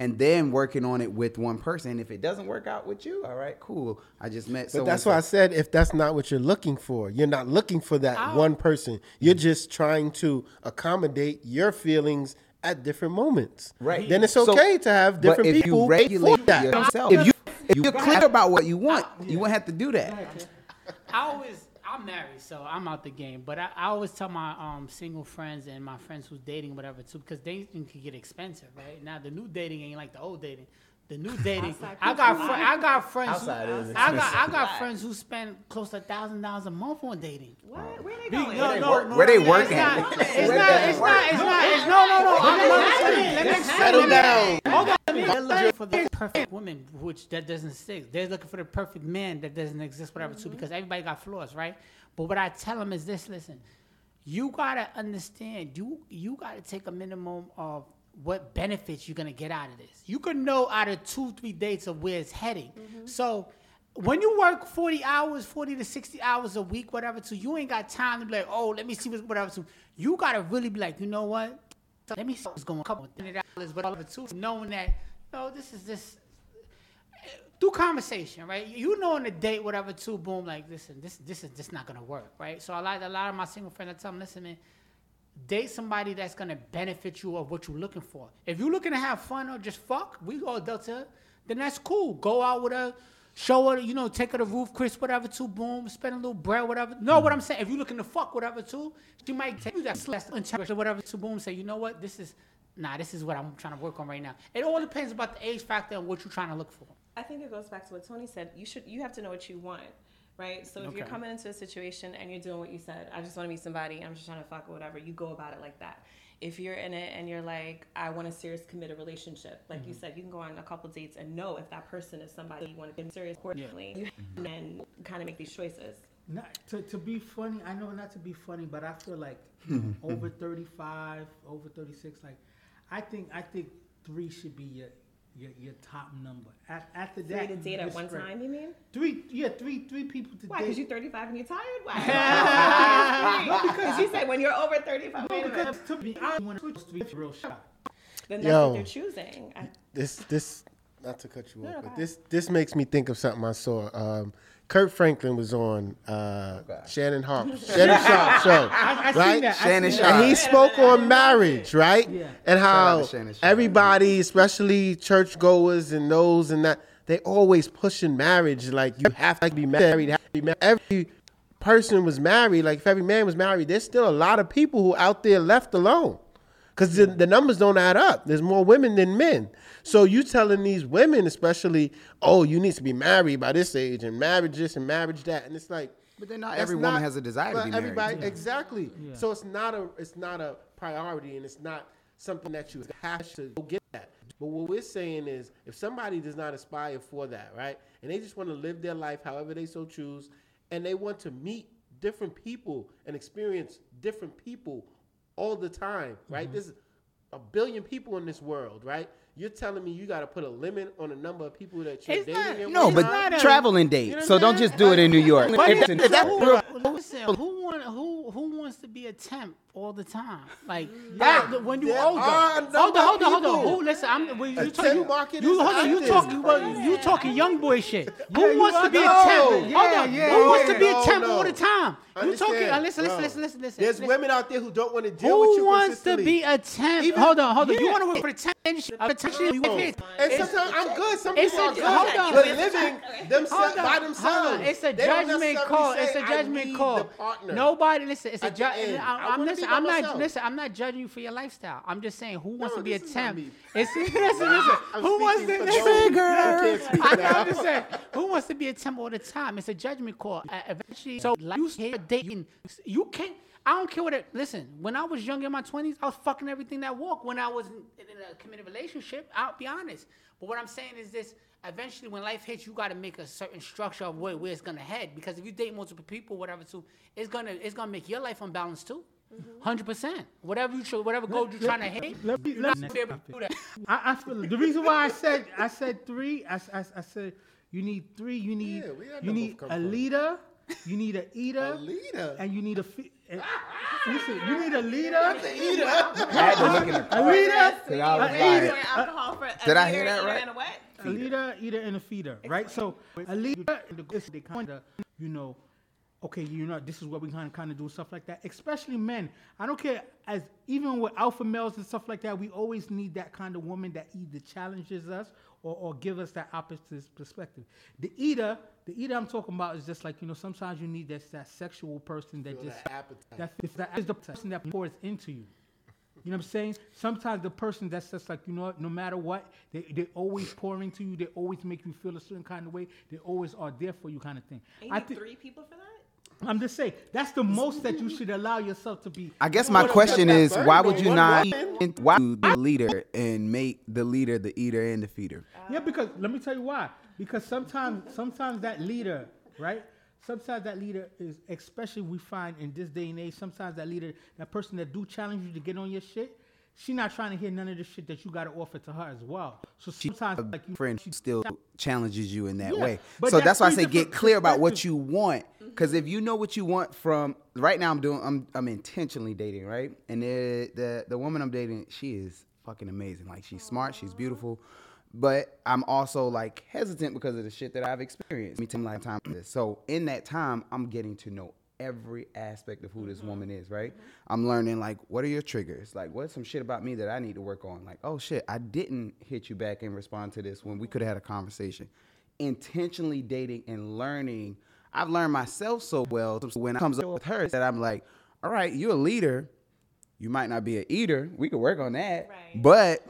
and then working on it with one person. If it doesn't work out with you, all right, cool. I just met. But that's why I said if that's not what you're looking for, you're not looking for that oh. one person. You're just trying to accommodate your feelings at different moments. Right. Then it's So- okay to have But different if people you regulate that. yourself, if you if you're clear about what you want, you won't have to do that. I always I'm married, so I'm out the game. But I, I always tell my um single friends and my friends who's dating whatever too, because dating can get expensive, right? Now the new dating ain't like the old dating. The new dating, I got fr- I got friends. Outside who, is I got I got friends who spend close to thousand dollars a month on dating. What? Where they going? no, no, no, Where they no, working? It's not. It's not. It's not. It's not. It's no, no, no. I'm let me let me. Settle down. Hold on. They're looking for the perfect woman, which that doesn't exist. They're looking for the perfect man that doesn't exist, whatever, too, mm-hmm. because everybody got flaws, right? But what I tell them is this: listen, you gotta understand. You you gotta take a minimum of what benefits you're gonna get out of this. You can know out of two, three dates of where it's heading. Mm-hmm. So when you work 40 hours, 40 to 60 hours a week, whatever, so you ain't got time to be like, oh, let me see what's whatever. So you gotta really be like, you know what? Let me see what's going on. Couple of dollars, but all of it too, knowing that, no, this is this through conversation, right? You know, on a date, whatever, too, boom, like, listen, this this is just not gonna work, right? So I like a lot of my single friends. I tell them, listen, man, date somebody that's gonna benefit you of what you're looking for. If you're looking to have fun or just fuck, we all Delta, then that's cool. Go out with her, show her, you know, take her to roof, Chris, whatever, too, boom, spend a little bread, whatever. No, what I'm saying, if you're looking to fuck, whatever, too, she might take you that interest or whatever, too, boom, say, you know what, this is, nah, this is what I'm trying to work on right now. It all depends about the age factor and what you're trying to look for. I think it goes back to what Tony said. You should you have to know what you want, right? So if you're coming into a situation and you're doing what you said, I just want to meet somebody, I'm just trying to fuck or whatever, you go about it like that. If you're in it and you're like, I want a serious committed relationship, like you mm-hmm. said, you can go on a couple dates and know if that person is somebody you want to be serious accordingly. You mm-hmm. and kind of make these choices. Not to, to be funny, I know not to be funny, but I feel like over thirty five, over thirty six, like I think I think three should be your your, your top number. A- After Three that, to date at one spread. time, you mean? Three, yeah, three three people to Why? date. Because you're 35 and you're tired? Why? Because you said when you're over 35, no, wait a because to me, I want to three real shot. Then that's Yo. what they're choosing. I, this this not to cut you No, off, no, but this this makes me think of something I saw. Um, Kirk Franklin was on uh, Shannon Harp, Shannon Sharpe show, I, I right? seen that. Shannon seen Sharpe. And he spoke on marriage, right? Yeah. And how to Shannon Sharpe. everybody, especially churchgoers and those and that, they always pushing marriage. Like you have to be married. Have to be married. Every person was married. Like if every man was married, there's still a lot of people who out there left alone. Because the, the numbers don't add up. There's more women than men. So you telling these women, especially, oh, you need to be married by this age and marriage this and marriage that, and it's like, But then not that's every woman has a desire to but be married. Everybody, exactly. So it's not a it's not a priority, and it's not something that you have to go get that. But what we're saying is, if somebody does not aspire for that, right, and they just want to live their life however they so choose, and they want to meet different people and experience different people all the time, right? Mm-hmm. There's a billion people in this world, right? You're telling me you got to put a limit on the number of people that you're It's dating? not- No, but traveling date. You know so don't just do it in New York. If that's- if that's who, real- listen, who want who who wants to be a temp all the time? Like Yeah, that, when you older. Hold on, hold on, hold on. Who listen? I'm when you talking. market You hold on. You talking? Well, you talking young boy shit? Who Yeah, wants to be a temp? No. hold on. yeah, Who wants to be a temp all the time? You talking? Uh, Listen, listen, listen, listen, listen. There's listen. women out there who don't want to deal with you Who wants to be a temp? Even- hold on, hold on. You want to work for industry? Uh, you paid. And sometimes I'm good. Some people are good, but living themselves by themselves. It's a judgment call. It's a judgment need call. the. Nobody listen. It's a judgment. I I'm listen. I'm not listen. I'm not judging you for your lifestyle. I'm just saying who wants No, to be a temp. It's listen, listen. I'm who wants to who I know. I'm just saying. Who wants to be a temp all the time? It's a judgment call. Uh, eventually, so like you here dating, you can't. I don't care what it. Listen, when I was young in my twenties, I was fucking everything that walked. When I was in, in a committed relationship, I'll be honest. But what I'm saying is this: eventually, when life hits, you got to make a certain structure of where, where it's gonna head. Because if you date multiple people, whatever, too, it's gonna it's gonna make your life unbalanced too. 100 percent. Whatever you try, whatever goal you're trying to hit, let me- let me- gonna be able to do that. I, I feel the reason why I said I said three. I I said you need three. You need Yeah, you need a leader. You need a eater. A leader? And you need a. Fi- and- listen, you need a leader. I had to look in the A leader. Cause I was a like- leader. alcohol for Did I hear that eater, right? And a leader, eater, and a feeder, right? So a leader, and they kind of, you know, okay, you know, this is what we kind of kind of do stuff like that. Especially men. I don't care as even with alpha males and stuff like that. We always need that kind of woman that either challenges us or, or give us that opposite perspective. The eater, the eater I'm talking about is just like you know. Sometimes you need that that sexual person that Feel just that appetite. that if that is the person that pours into you. You know what I'm saying? Sometimes the person that's just like, you know what, no matter what, they, they always pour into you, they always make you feel a certain kind of way, they always are there for you kind of thing. And you I need think three people for that? I'm just saying, that's the most that you should allow yourself to be. I guess my question is, why would you not? one Why do the leader and make the leader the eater and the feeder? Yeah, because let me tell you why. Because sometimes sometimes that leader, right? Sometimes that leader is especially we find in this day and age, sometimes that leader, that person that do challenge you to get on your shit, she not trying to hear none of the shit that you got to offer to her as well. So She, sometimes, a like you, friend she- still challenges you in that Yeah, way. So that's that's why I say get clear about what you want. Because if you know what you want from right now, I'm doing. I'm I'm intentionally dating, right? And the the the woman I'm dating, she is fucking amazing. Like she's smart, she's beautiful, but I'm also like hesitant because of the shit that I've experienced. Me taking like time this. So in that time, I'm getting to know every aspect of who this mm-hmm. woman is, right? Mm-hmm. I'm learning like what are your triggers? Like what's some shit about me that I need to work on? Like, oh shit, I didn't hit you back and respond to this when we could have had a conversation. Intentionally dating and learning. I've learned myself so well so when it comes up with her that I'm like, all right, you're a leader. You might not be an eater. We could work on that. Right. But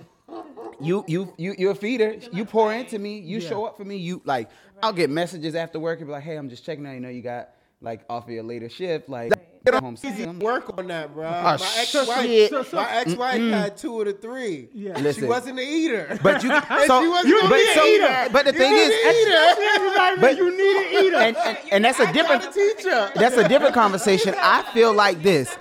you you you you're a feeder. You pour into me. You show up for me. You like I'll get messages after work and be like, hey, I'm just checking out. You know, you got like off of your later shift. Like get home. I'm Work on that, bro. Oh, ah, my ex-wife, So- so- my ex-wife had two of the three. Yeah. She wasn't an eater. But you, And so, she wasn't you, gonna but, an so, eater. but the You thing was is, an eater. but you need an eater. and, and, and that's a I different, gotta that's a different conversation. I feel like this.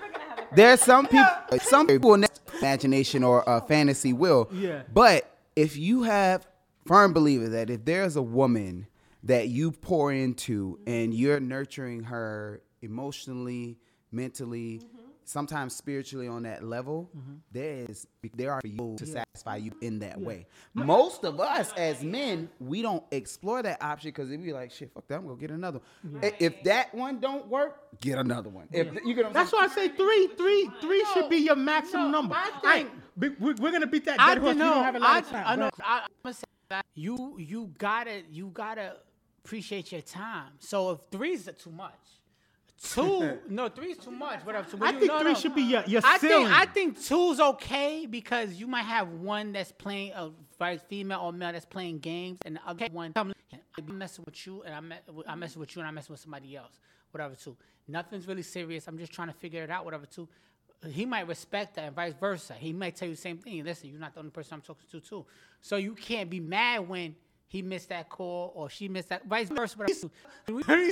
There's some people, some people in their imagination or uh, fantasy will. Yeah. But if you have firm believer that if there's a woman that you pour into and you're nurturing her emotionally, mentally, sometimes spiritually on that level, mm-hmm. there is there are you to satisfy you in that way. Most of us as men, we don't explore that option because if be like shit, fuck that, I'm gonna get another. one. I- If that one don't work, get another one. If you get That's why I say three, three, three should be your maximum no, number. I I think- we, we're gonna beat that I dead horse. think We don't have a I, lot of time. I know. I, I'm gonna say that you you gotta you gotta appreciate your time. So if threes are too much, two no three's too much. Whatever. So I you- think no, three no. should be your, your I ceiling. think I think two's okay because you might have one that's playing a vice female or male that's playing games, and the other one come I'm messing with you, and I'm I'm messing with you, and I'm messing with somebody else. Whatever. Two. Nothing's really serious. I'm just trying to figure it out. Whatever. Two. He might respect that, and vice versa. He might tell you the same thing. Listen, you're not the only person I'm talking to, too. So you can't be mad when he missed that call or she missed that. Vice versa. Whatever.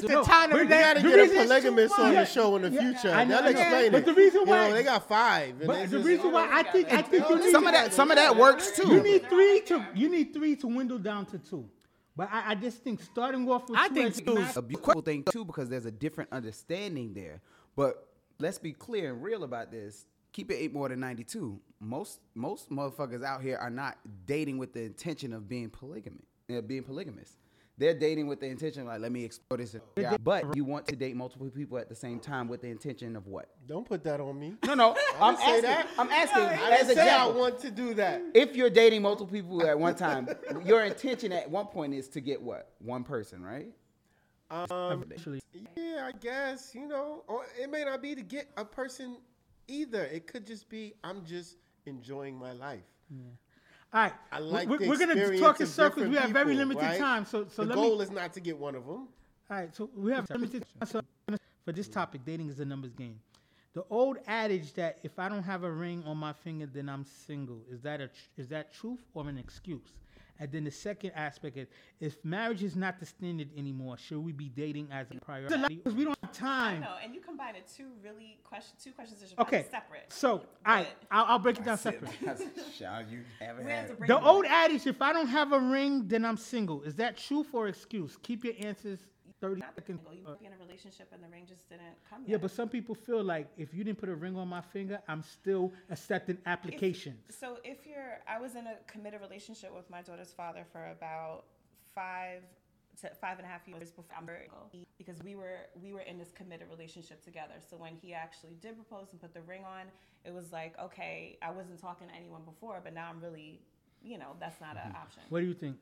The No, time of We that- gotta get a reason- polygamist on the show in the yeah, future. I know, They'll I know. explain But the reason You why- know, they got five. and But the just- reason why I think I think you need some of that some of that works too. you need three to you need three to dwindle down to two. But I, I just think starting off with I two think as two's max- a beautiful thing too because there's a different understanding there. But let's be clear and real about this. Keep it eight more than ninety two. Most most motherfuckers out here are not dating with the intention of being polygamous. Uh, being polygamous. They're dating with the intention like, let me explore this. Yeah, but you want to date multiple people at the same time with the intention of what? Don't put that on me. No, no. I'm didn't say asking. that. I'm asking I as didn't say I want to do that. If you're dating multiple people at one time, your intention at one point is to get what? One person, right? Actually, Yeah, I guess you know, or it may not be to get a person either. It could just be I'm just enjoying my life. All right. I like we're, we're gonna talk in circles. We have very limited right? time, so so the let goal me. is not to get one of them. All right, so we have limited time. So for this topic, dating is a numbers game. The old adage that if I don't have a ring on my finger, then I'm single. Is that a tr- is that truth or an excuse? And then the second aspect is if marriage is not the standard anymore, should we be dating as a priority? Because we don't have time. No, and you combine it two really question, two questions that should Okay, be separate. so all right, But- I'll, I'll break it down separate. Shall you haven't We have it. The old down. adage, if I don't have a ring, then I'm single. Is that true for excuse? Keep your answers 30 Not seconds. single. You might be in a relationship and the ring just didn't come Yeah, yet. but some people feel like if you didn't put a ring on my finger, I'm still accepting If- applications. so if you're, I was in a committed relationship with my daughter's father for about five to five and a half years before I'm because we were we were in this committed relationship together. So when he actually did propose and put the ring on, it was like okay, I wasn't talking to anyone before, but now I'm really, you know, that's not an mm-hmm. option. What do you think?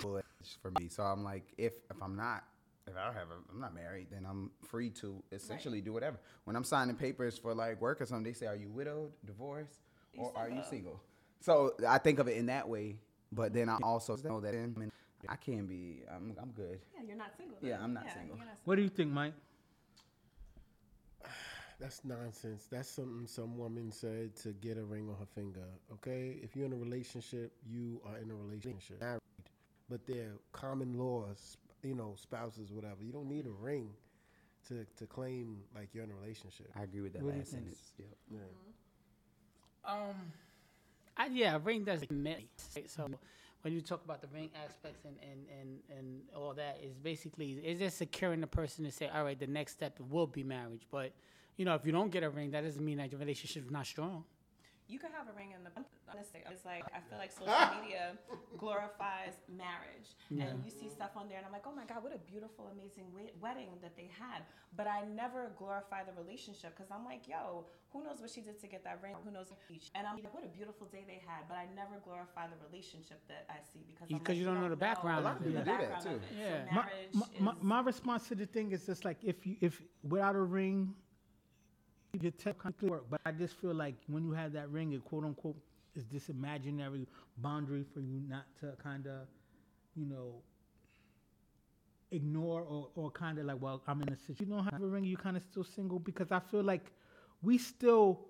Bullet for me. So I'm like, if if I'm not, if I don't have, a, I'm not married, then I'm free to essentially do whatever. When I'm signing papers for like work or something, they say, "Are you widowed, divorced, or are you single?" So I think of it in that way. But then I also know that in, I, mean, I can be. I'm I'm good. Yeah, you're not single. Yeah. I'm not single. you're not What do you think, Mike? That's nonsense. That's something some woman said to get a ring on her finger. Okay, if you're in a relationship, you are in a relationship, married. But there are common laws, you know, spouses, whatever. You don't need a ring to, to claim like you're in a relationship. I agree with that What do you last think? sentence. Yep. Yeah. Um, I, yeah, ring does many. So when you talk about the ring aspects and, and, and, and all that, is basically it's just securing the person to say, all right, the next step will be marriage. But you know, if you don't get a ring, that doesn't mean that your relationship is not strong. You could have a ring in the honestly. It's like I feel like social media glorifies marriage, and you see stuff on there, and I'm like, oh my god, what a beautiful, amazing we- wedding that they had. But I never glorify the relationship because I'm like, yo, who knows what she did to get that ring? Who knows? And I'm like, what a beautiful day they had. But I never glorify the relationship that I see because Because like, you don't know the background A lot of of people it. the do that, background too. Yeah. So my, my, my, is- my response to the thing is just like if you if without a ring your technically work but i just feel like when you have that ring it quote unquote is this imaginary boundary for you not to kind of you know ignore or, or kind of like well i'm in a situation you don't have a ring you kind of still single because i feel like we still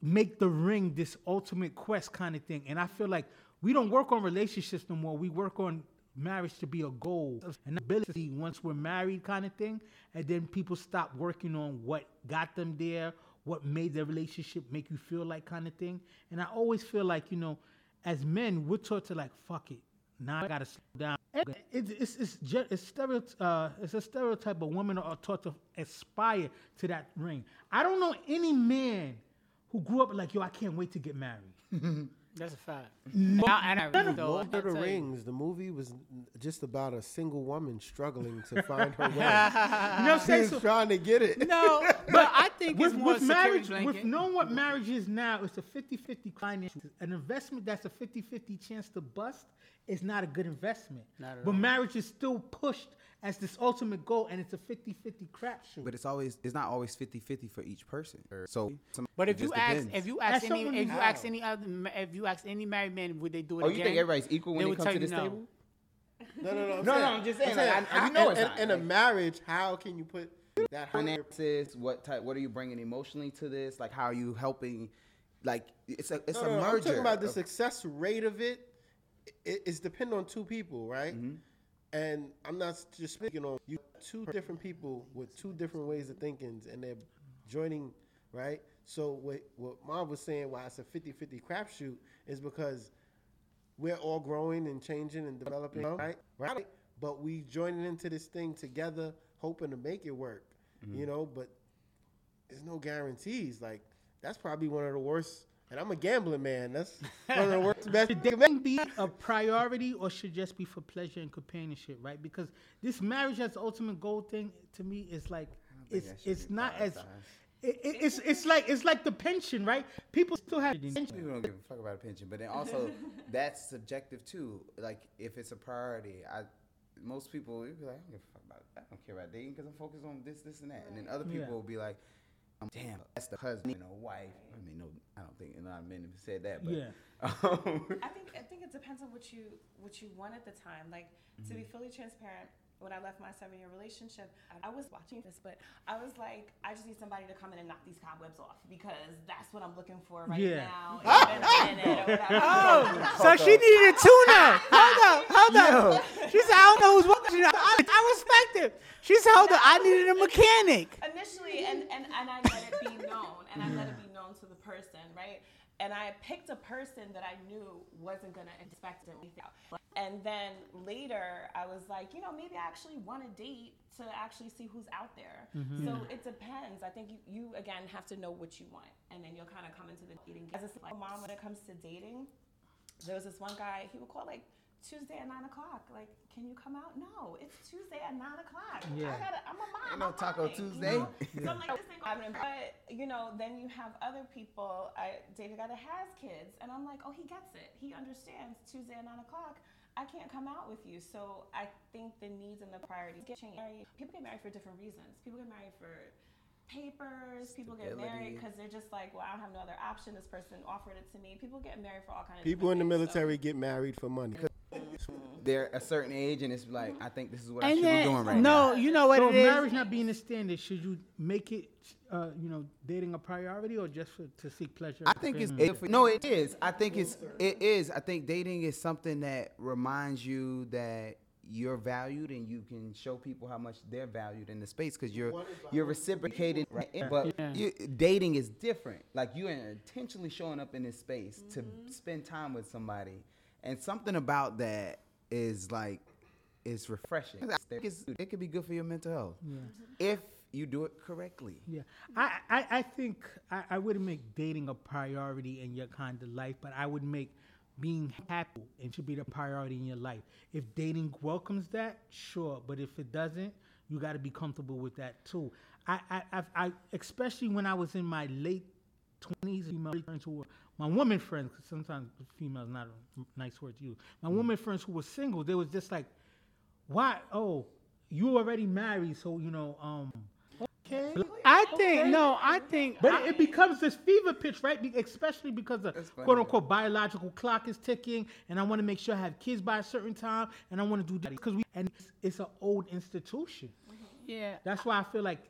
make the ring this ultimate quest kind of thing. And I feel like we don't work on relationships no more. We work on marriage to be a goal an ability once we're married kind of thing. And then people stop working on what got them there, what made the relationship make you feel like kind of thing. And I always feel like, you know, as men, we're taught to like, fuck it. Now I gotta slow down. It's it's it's, it's, stereotype, uh, it's a stereotype, but women are taught to aspire to that ring. I don't know any man who grew up like, yo, I can't wait to get married. That's a fact. Now, and I really though, Lord of the I'll tell you, Rings, the movie was just about a single woman struggling to find her way. You know what I'm saying? So, trying to get it. No, but I think with, it's more with marriage, blanket. with knowing what marriage is now, it's a 50-50 finance. An investment that's a 50-50 chance to bust is not a good investment. Not at but all. marriage is still pushed as this ultimate goal, and it's a 50-50 crapshoot. But it's always it's not always 50-50 for each person. So some- But if you just ask, depends. if you That's ask any, something if you you- ask any other, if you ask any married man, would they do it Oh, again? you think everybody's equal they when it would comes tell to you this no. table? No, no, no. I'm No, saying, no, I'm just saying, like, I- how- you know in, it's not, in, in a like- marriage, how can you put that high Finances, what type? What are you bringing emotionally to this? Like, how are you helping? Like, it's a it's No, a no, no, merger. I'm talking about the of- success rate of it. it it's dependent on two people, right? Mm-hmm. Mm-hmm. And I'm not just speaking on you. Two different people with two different ways of thinking, and they're joining, right? So what what Mom was saying, why it's a 50-50 crapshoot, is because we're all growing and changing and developing, right? Right. But we joining into this thing together, hoping to make it work, Mm-hmm. you know. But there's no guarantees. Like that's probably one of the worst. And I'm a gambling man. That's one of the worst best. should dating be a priority or should just be for pleasure and companionship, right? Because this marriage as the ultimate goal thing to me is like it's it's not as it, it- it's it's like it's like the pension, right? People still have People don't give a fuck about a pension, but then also that's subjective too. Like if it's a priority, I most people will be like, I don't give a fuck about I don't care about dating because I'm focused on this, this, and that. And then other people Yeah. will be like, um, damn, that's the husband, you know, wife. I mean, no, I don't think a lot of men have said that, but Yeah. um, I think I think it depends on what you what you want at the time. Like to be fully transparent, when I left my seven year relationship, I was watching this, but I was like, I just need somebody to come in and knock these cobwebs off because that's what I'm looking for right Yeah. now. It's been a minute or whatever. Oh, so she needed a tune-up. Hold up, hold up. She said, I don't know who's watching. I, I respect it. She said, hold up, I needed a mechanic. initially and, and, and I let it be known and I let it be known to the person, right? And I picked a person that I knew wasn't gonna expect it. And then later I was like, you know, maybe I actually want to date to actually see who's out there. Mm-hmm. So it depends. I think you, you again have to know what you want and then you'll kind of come into the dating. As a like, mom when it comes to dating, there was this one guy, he would call like Tuesday at nine o'clock. Like, can you come out? No, it's Tuesday at nine o'clock. Yeah. I gotta, I'm a mom. Ain't no I'm Taco working, Tuesday. You know? So I'm like, this ain't happening. But you know, then you have other people. I dated a guy that has kids, and I'm like, oh, he gets it. He understands Tuesday at nine o'clock. I can't come out with you. So I think the needs and the priorities get changed. People get married for different reasons. People get married for papers. People get married because they're just like, well, I don't have no other option. This person offered it to me. People get married for all kinds of People in the things, so- military get married for money. They're a certain age, and it's like I think this is what I And should be doing then, right now. no, you know what so it is? marriage not being the standard, should you make it, uh, you know, dating a priority or just for, to seek pleasure? I think it's companionship? it, no, it is. I think it's it is. I think dating is something that reminds you that you're valued and you can show people how much they're valued in the space because you're you're reciprocating right but Yeah. you, dating is different like you're intentionally showing up in this space to spend time with somebody and something about that is like is refreshing it could be good for your mental health if you do it correctly Yeah, I, I, I think I, I wouldn't make dating a priority in your kind of life, but I would make being happy and should be the priority in your life. If dating welcomes that, sure, but if it doesn't, you got to be comfortable with that too. I, I, I, I, especially when I was in my late twenties, who were my woman friends. Cause sometimes female is not a nice word to use. My woman friends who were single, they was just like, "Why? Oh, you already married, so you know, um." Okay. I think no. I think. But I- it becomes this fever pitch, right? Be- especially because the quote unquote biological clock is ticking, and I want to make sure I have kids by a certain time, and I want to do that because we and it's, it's an old institution. yeah. That's why I feel like,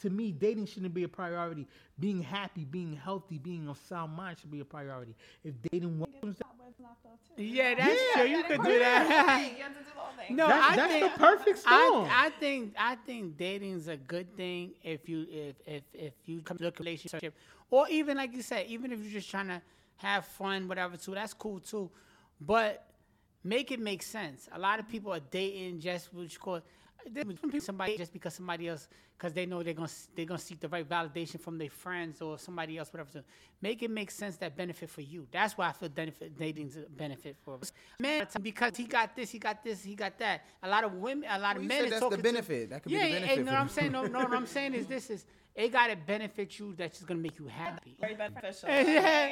to me, dating shouldn't be a priority. Being happy, being healthy, being of sound mind should be a priority. If dating welcomes that, Yeah, that's Yeah, true. You could do that. You have to do the whole. No, That's- I that's think, the perfect storm. I, I think I think dating's a good thing if you if if if you come to a relationship, or even like you said, even if you're just trying to have fun, whatever. Too, that's cool too. But make it make sense. A lot of people are dating just what you call they pick somebody just because somebody else because they know they're gonna they're gonna seek the right validation from their friends or somebody else, whatever. So make it make sense that benefit for you. That's why I feel benefit dating's a benefit for us. Man, because he got this, he got this, he got that. A lot of women, a lot Well, of men that's the talking to- benefit. That could be yeah, the yeah, benefit and for what I'm saying, no, no, what I'm saying is this is it got to benefit you. That's just gonna make you happy. Very beneficial. Yeah.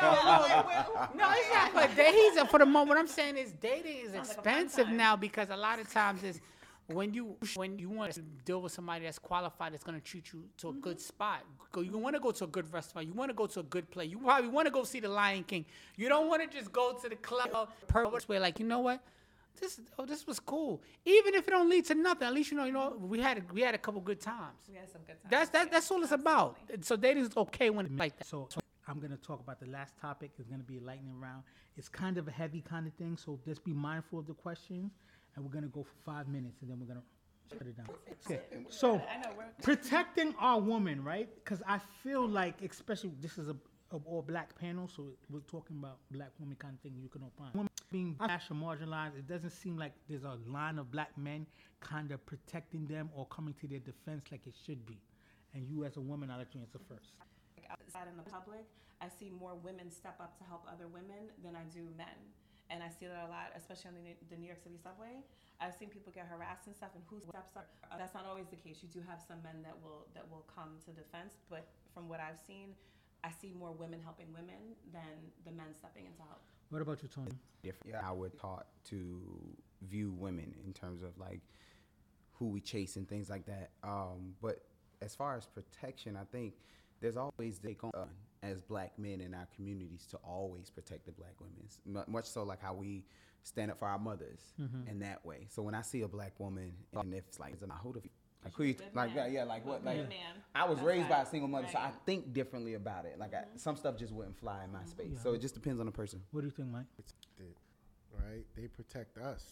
No, no, no, it's not. But dating, for the moment, what I'm saying is dating is expensive now because a lot of times is when you when you want to deal with somebody that's qualified, that's going to treat you to a mm-hmm. good spot. Go, you want to go to a good restaurant. You want to go to a good play. You probably want to go see the Lion King. You don't want to just go to the club purpose where like you know what. This oh this was cool. Even if it don't lead to nothing, at least you know you know we had a, we had a couple good times. We had some good times. That's that, that's all it's about. So dating is okay when it's like that. So, so I'm gonna talk about the last topic. It's gonna be a lightning round. It's kind of a heavy kind of thing, so just be mindful of the questions. And we're gonna go for five minutes, and then we're gonna shut it down. Okay. So I know, we're- protecting our woman, right? Because I feel like, especially this is a, a all black panel, so we're talking about black woman kind of thing. You can opine. Women being bashed or marginalized, it doesn't seem like there's a line of black men kind of protecting them or coming to their defense like it should be. And you, as a woman, I'll let you answer first. outside in the public, I see more women step up to help other women than I do men. And I see that a lot, especially on the, New- the New York City subway. I've seen people get harassed and stuff, and who steps up? Uh, that's not always the case. You do have some men that will that will come to defense, but from what I've seen, I see more women helping women than the men stepping in to help. What about you, Tony? different. Yeah, I we're taught to view women in terms of like who we chase and things like that. Um, but as far as protection, I think there's always the on as black men in our communities to always protect the black women. Much so like how we stand up for our mothers in that way. So when I see a black woman, and if it's like, it's like, who the f- like who like man. that? Yeah, like what? Like man. I was That's raised by a single mother, so I think differently about it. Like I, some stuff just wouldn't fly in my space. So it just depends on the person. What do you think, Mike? protected, right? They protect us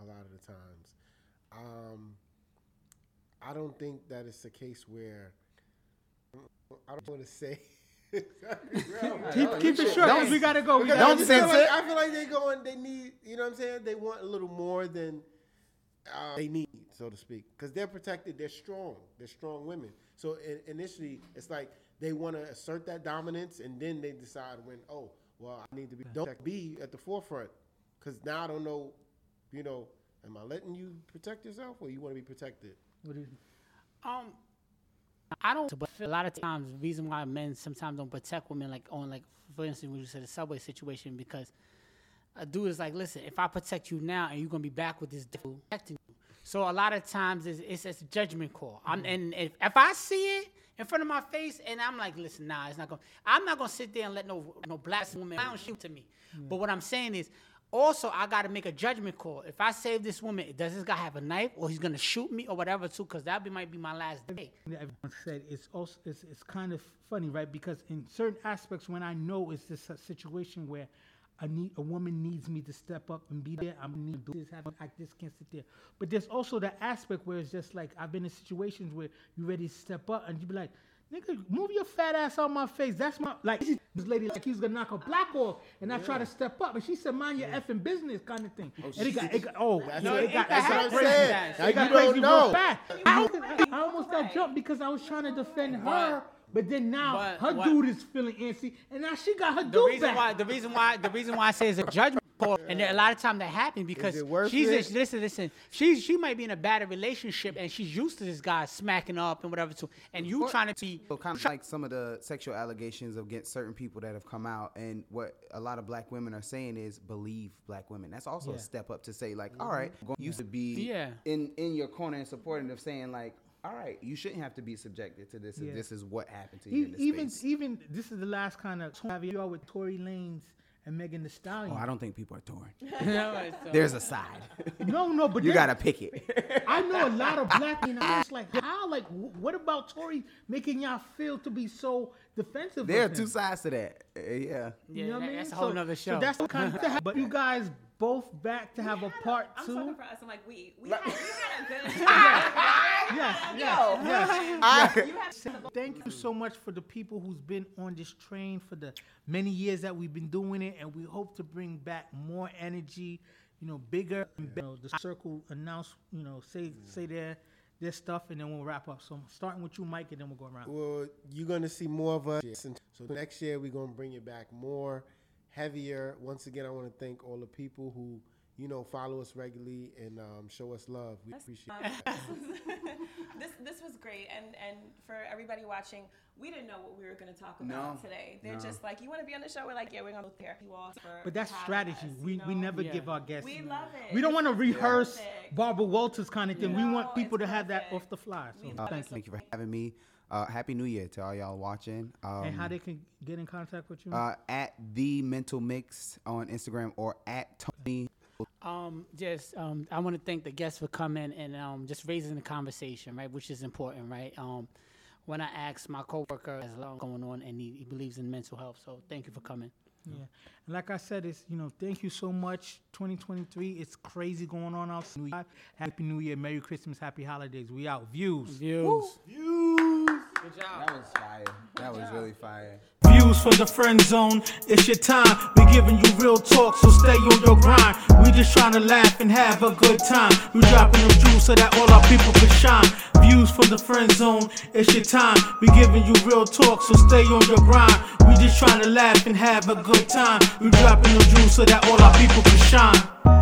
a lot of the times. Um, I don't think that it's a case where I don't want to say. Keep, keep it short, 'cause we gotta go. We gotta I Don't just feel censor like, it. I feel like they going. They need. You know what I'm saying? They want a little more than uh, they need, so to speak, because they're protected. They're strong. They're strong women. So in, initially, it's like they want to assert that dominance, and then they decide when, oh, well, I need to be don't be at the forefront, because now I don't know. You know, am I letting you protect yourself, or you want to be protected? What do you, Um, I don't. But a lot of times, the reason why men sometimes don't protect women, like on like for instance, when you said the subway situation, because a dude is like, listen, if I protect you now, and you're gonna be back with this dude protecting you. So a lot of times it's, it's, it's a judgment call. I'm, mm-hmm. and if, if I see it in front of my face, and I'm like, listen, nah, it's not gonna. I'm not gonna sit there and let no no black woman down shoot to me. But what I'm saying is. Also, I gotta make a judgment call. If I save this woman, does this guy have a knife, or he's gonna shoot me, or whatever too? Because that be, might be my last day. everyone said it's also it's, it's kind of funny, right? Because in certain aspects, when I know it's this uh, situation where I need a woman needs me to step up and be there. I'm need to do this, have I just can't sit there. But there's also the aspect where it's just like I've been in situations where you ready to step up and you be like, nigga, move your fat ass on my face. That's my like this lady like he was gonna knock a black off, and I try to step up, and she said, "Mind your effing business," kind of thing. Oh, and it got, it got oh no, it, got, that's what I'm crazy. saying. It got You don't crazy know. real fast. I, I almost got jumped because I was trying to defend her. But then now But her what- dude is feeling antsy, and now she got her the dude reason back. why the reason why the reason why I say it's a judgment call, and a lot of time that happens because it worth she's it? in- listen listen she she might be in a bad relationship and she's used to this guy smacking up and whatever too, and you trying to be So kind of like some of the sexual allegations against certain people that have come out, and what a lot of black women are saying is believe black women. That's also Yeah. a step up to say like, mm-hmm. all right, go- used to be Yeah. in in your corner and supporting of saying like, all right, you shouldn't have to be subjected to this. Yeah. If this is what happened to you. E- in this even space. even this is the last kind of caveat with Tory Lanez and Megan Thee Stallion. Oh, I don't think people are torn. No, There's a side. no, no, but you gotta pick it. I know a lot of black men. I'm just like, how? Like, what about Tory making y'all feel to be so defensive? there are of two sides to that. Uh, yeah. yeah, You know what I mean? that's a whole So- nother show. So that's the kind of. But you guys both back to have a part I'm talking two. for us. I'm like, we we had, we had a good. Yes, yes, Yo. yes. I, You Thank you so much for the people who's been on this train for the many years that we've been doing it, and we hope to bring back more energy. You know, bigger. And better. the circle announce. You know, say say their their stuff, and then we'll wrap up. So I'm starting with you, Mike, and then we'll go around. Well, you're gonna see more of us. So next year we're gonna bring it back more, heavier. Once again, I want to thank all the people who you know follow us regularly and um, show us love. We appreciate. it. this this was great, and and for everybody watching, we didn't know what we were going to talk about No, today. They're no. just like, you want to be on the show? We're like, yeah, we're going to go there. You all But that's strategy. us, we you we never Yeah. give our guests. We love it. We don't want to rehearse perfect. Barbara Walters kind of thing. we want people to it's have that off the fly. So We love thank it you. thank you for having me. Uh, Happy New Year to all y'all watching. Um, And how they can get in contact with you? uh, at the mental mix on Instagram or at Tony. Um, just um, I want to thank the guests for coming and um, just raising the conversation, right, which is important, right. Um, when I asked my coworker has a lot going on and he, he believes in mental health, so thank you for coming. Yeah. And like I said, it's you know, thank you so much. 2023, it's crazy going on out. New Year. Happy New Year, Merry Christmas, Happy Holidays. We out. Views. Views. Views. That was fire. That was really fire. Views for the friend zone. It's your time. We giving you real talk, so stay on your grind. We just trying to laugh and have a good time. We dropping them jewels so that all our people can shine. Views for the friend zone. It's your time. We giving you real talk, so stay on your grind. We just trying to laugh and have a good time. We dropping them jewels so that all our people can shine.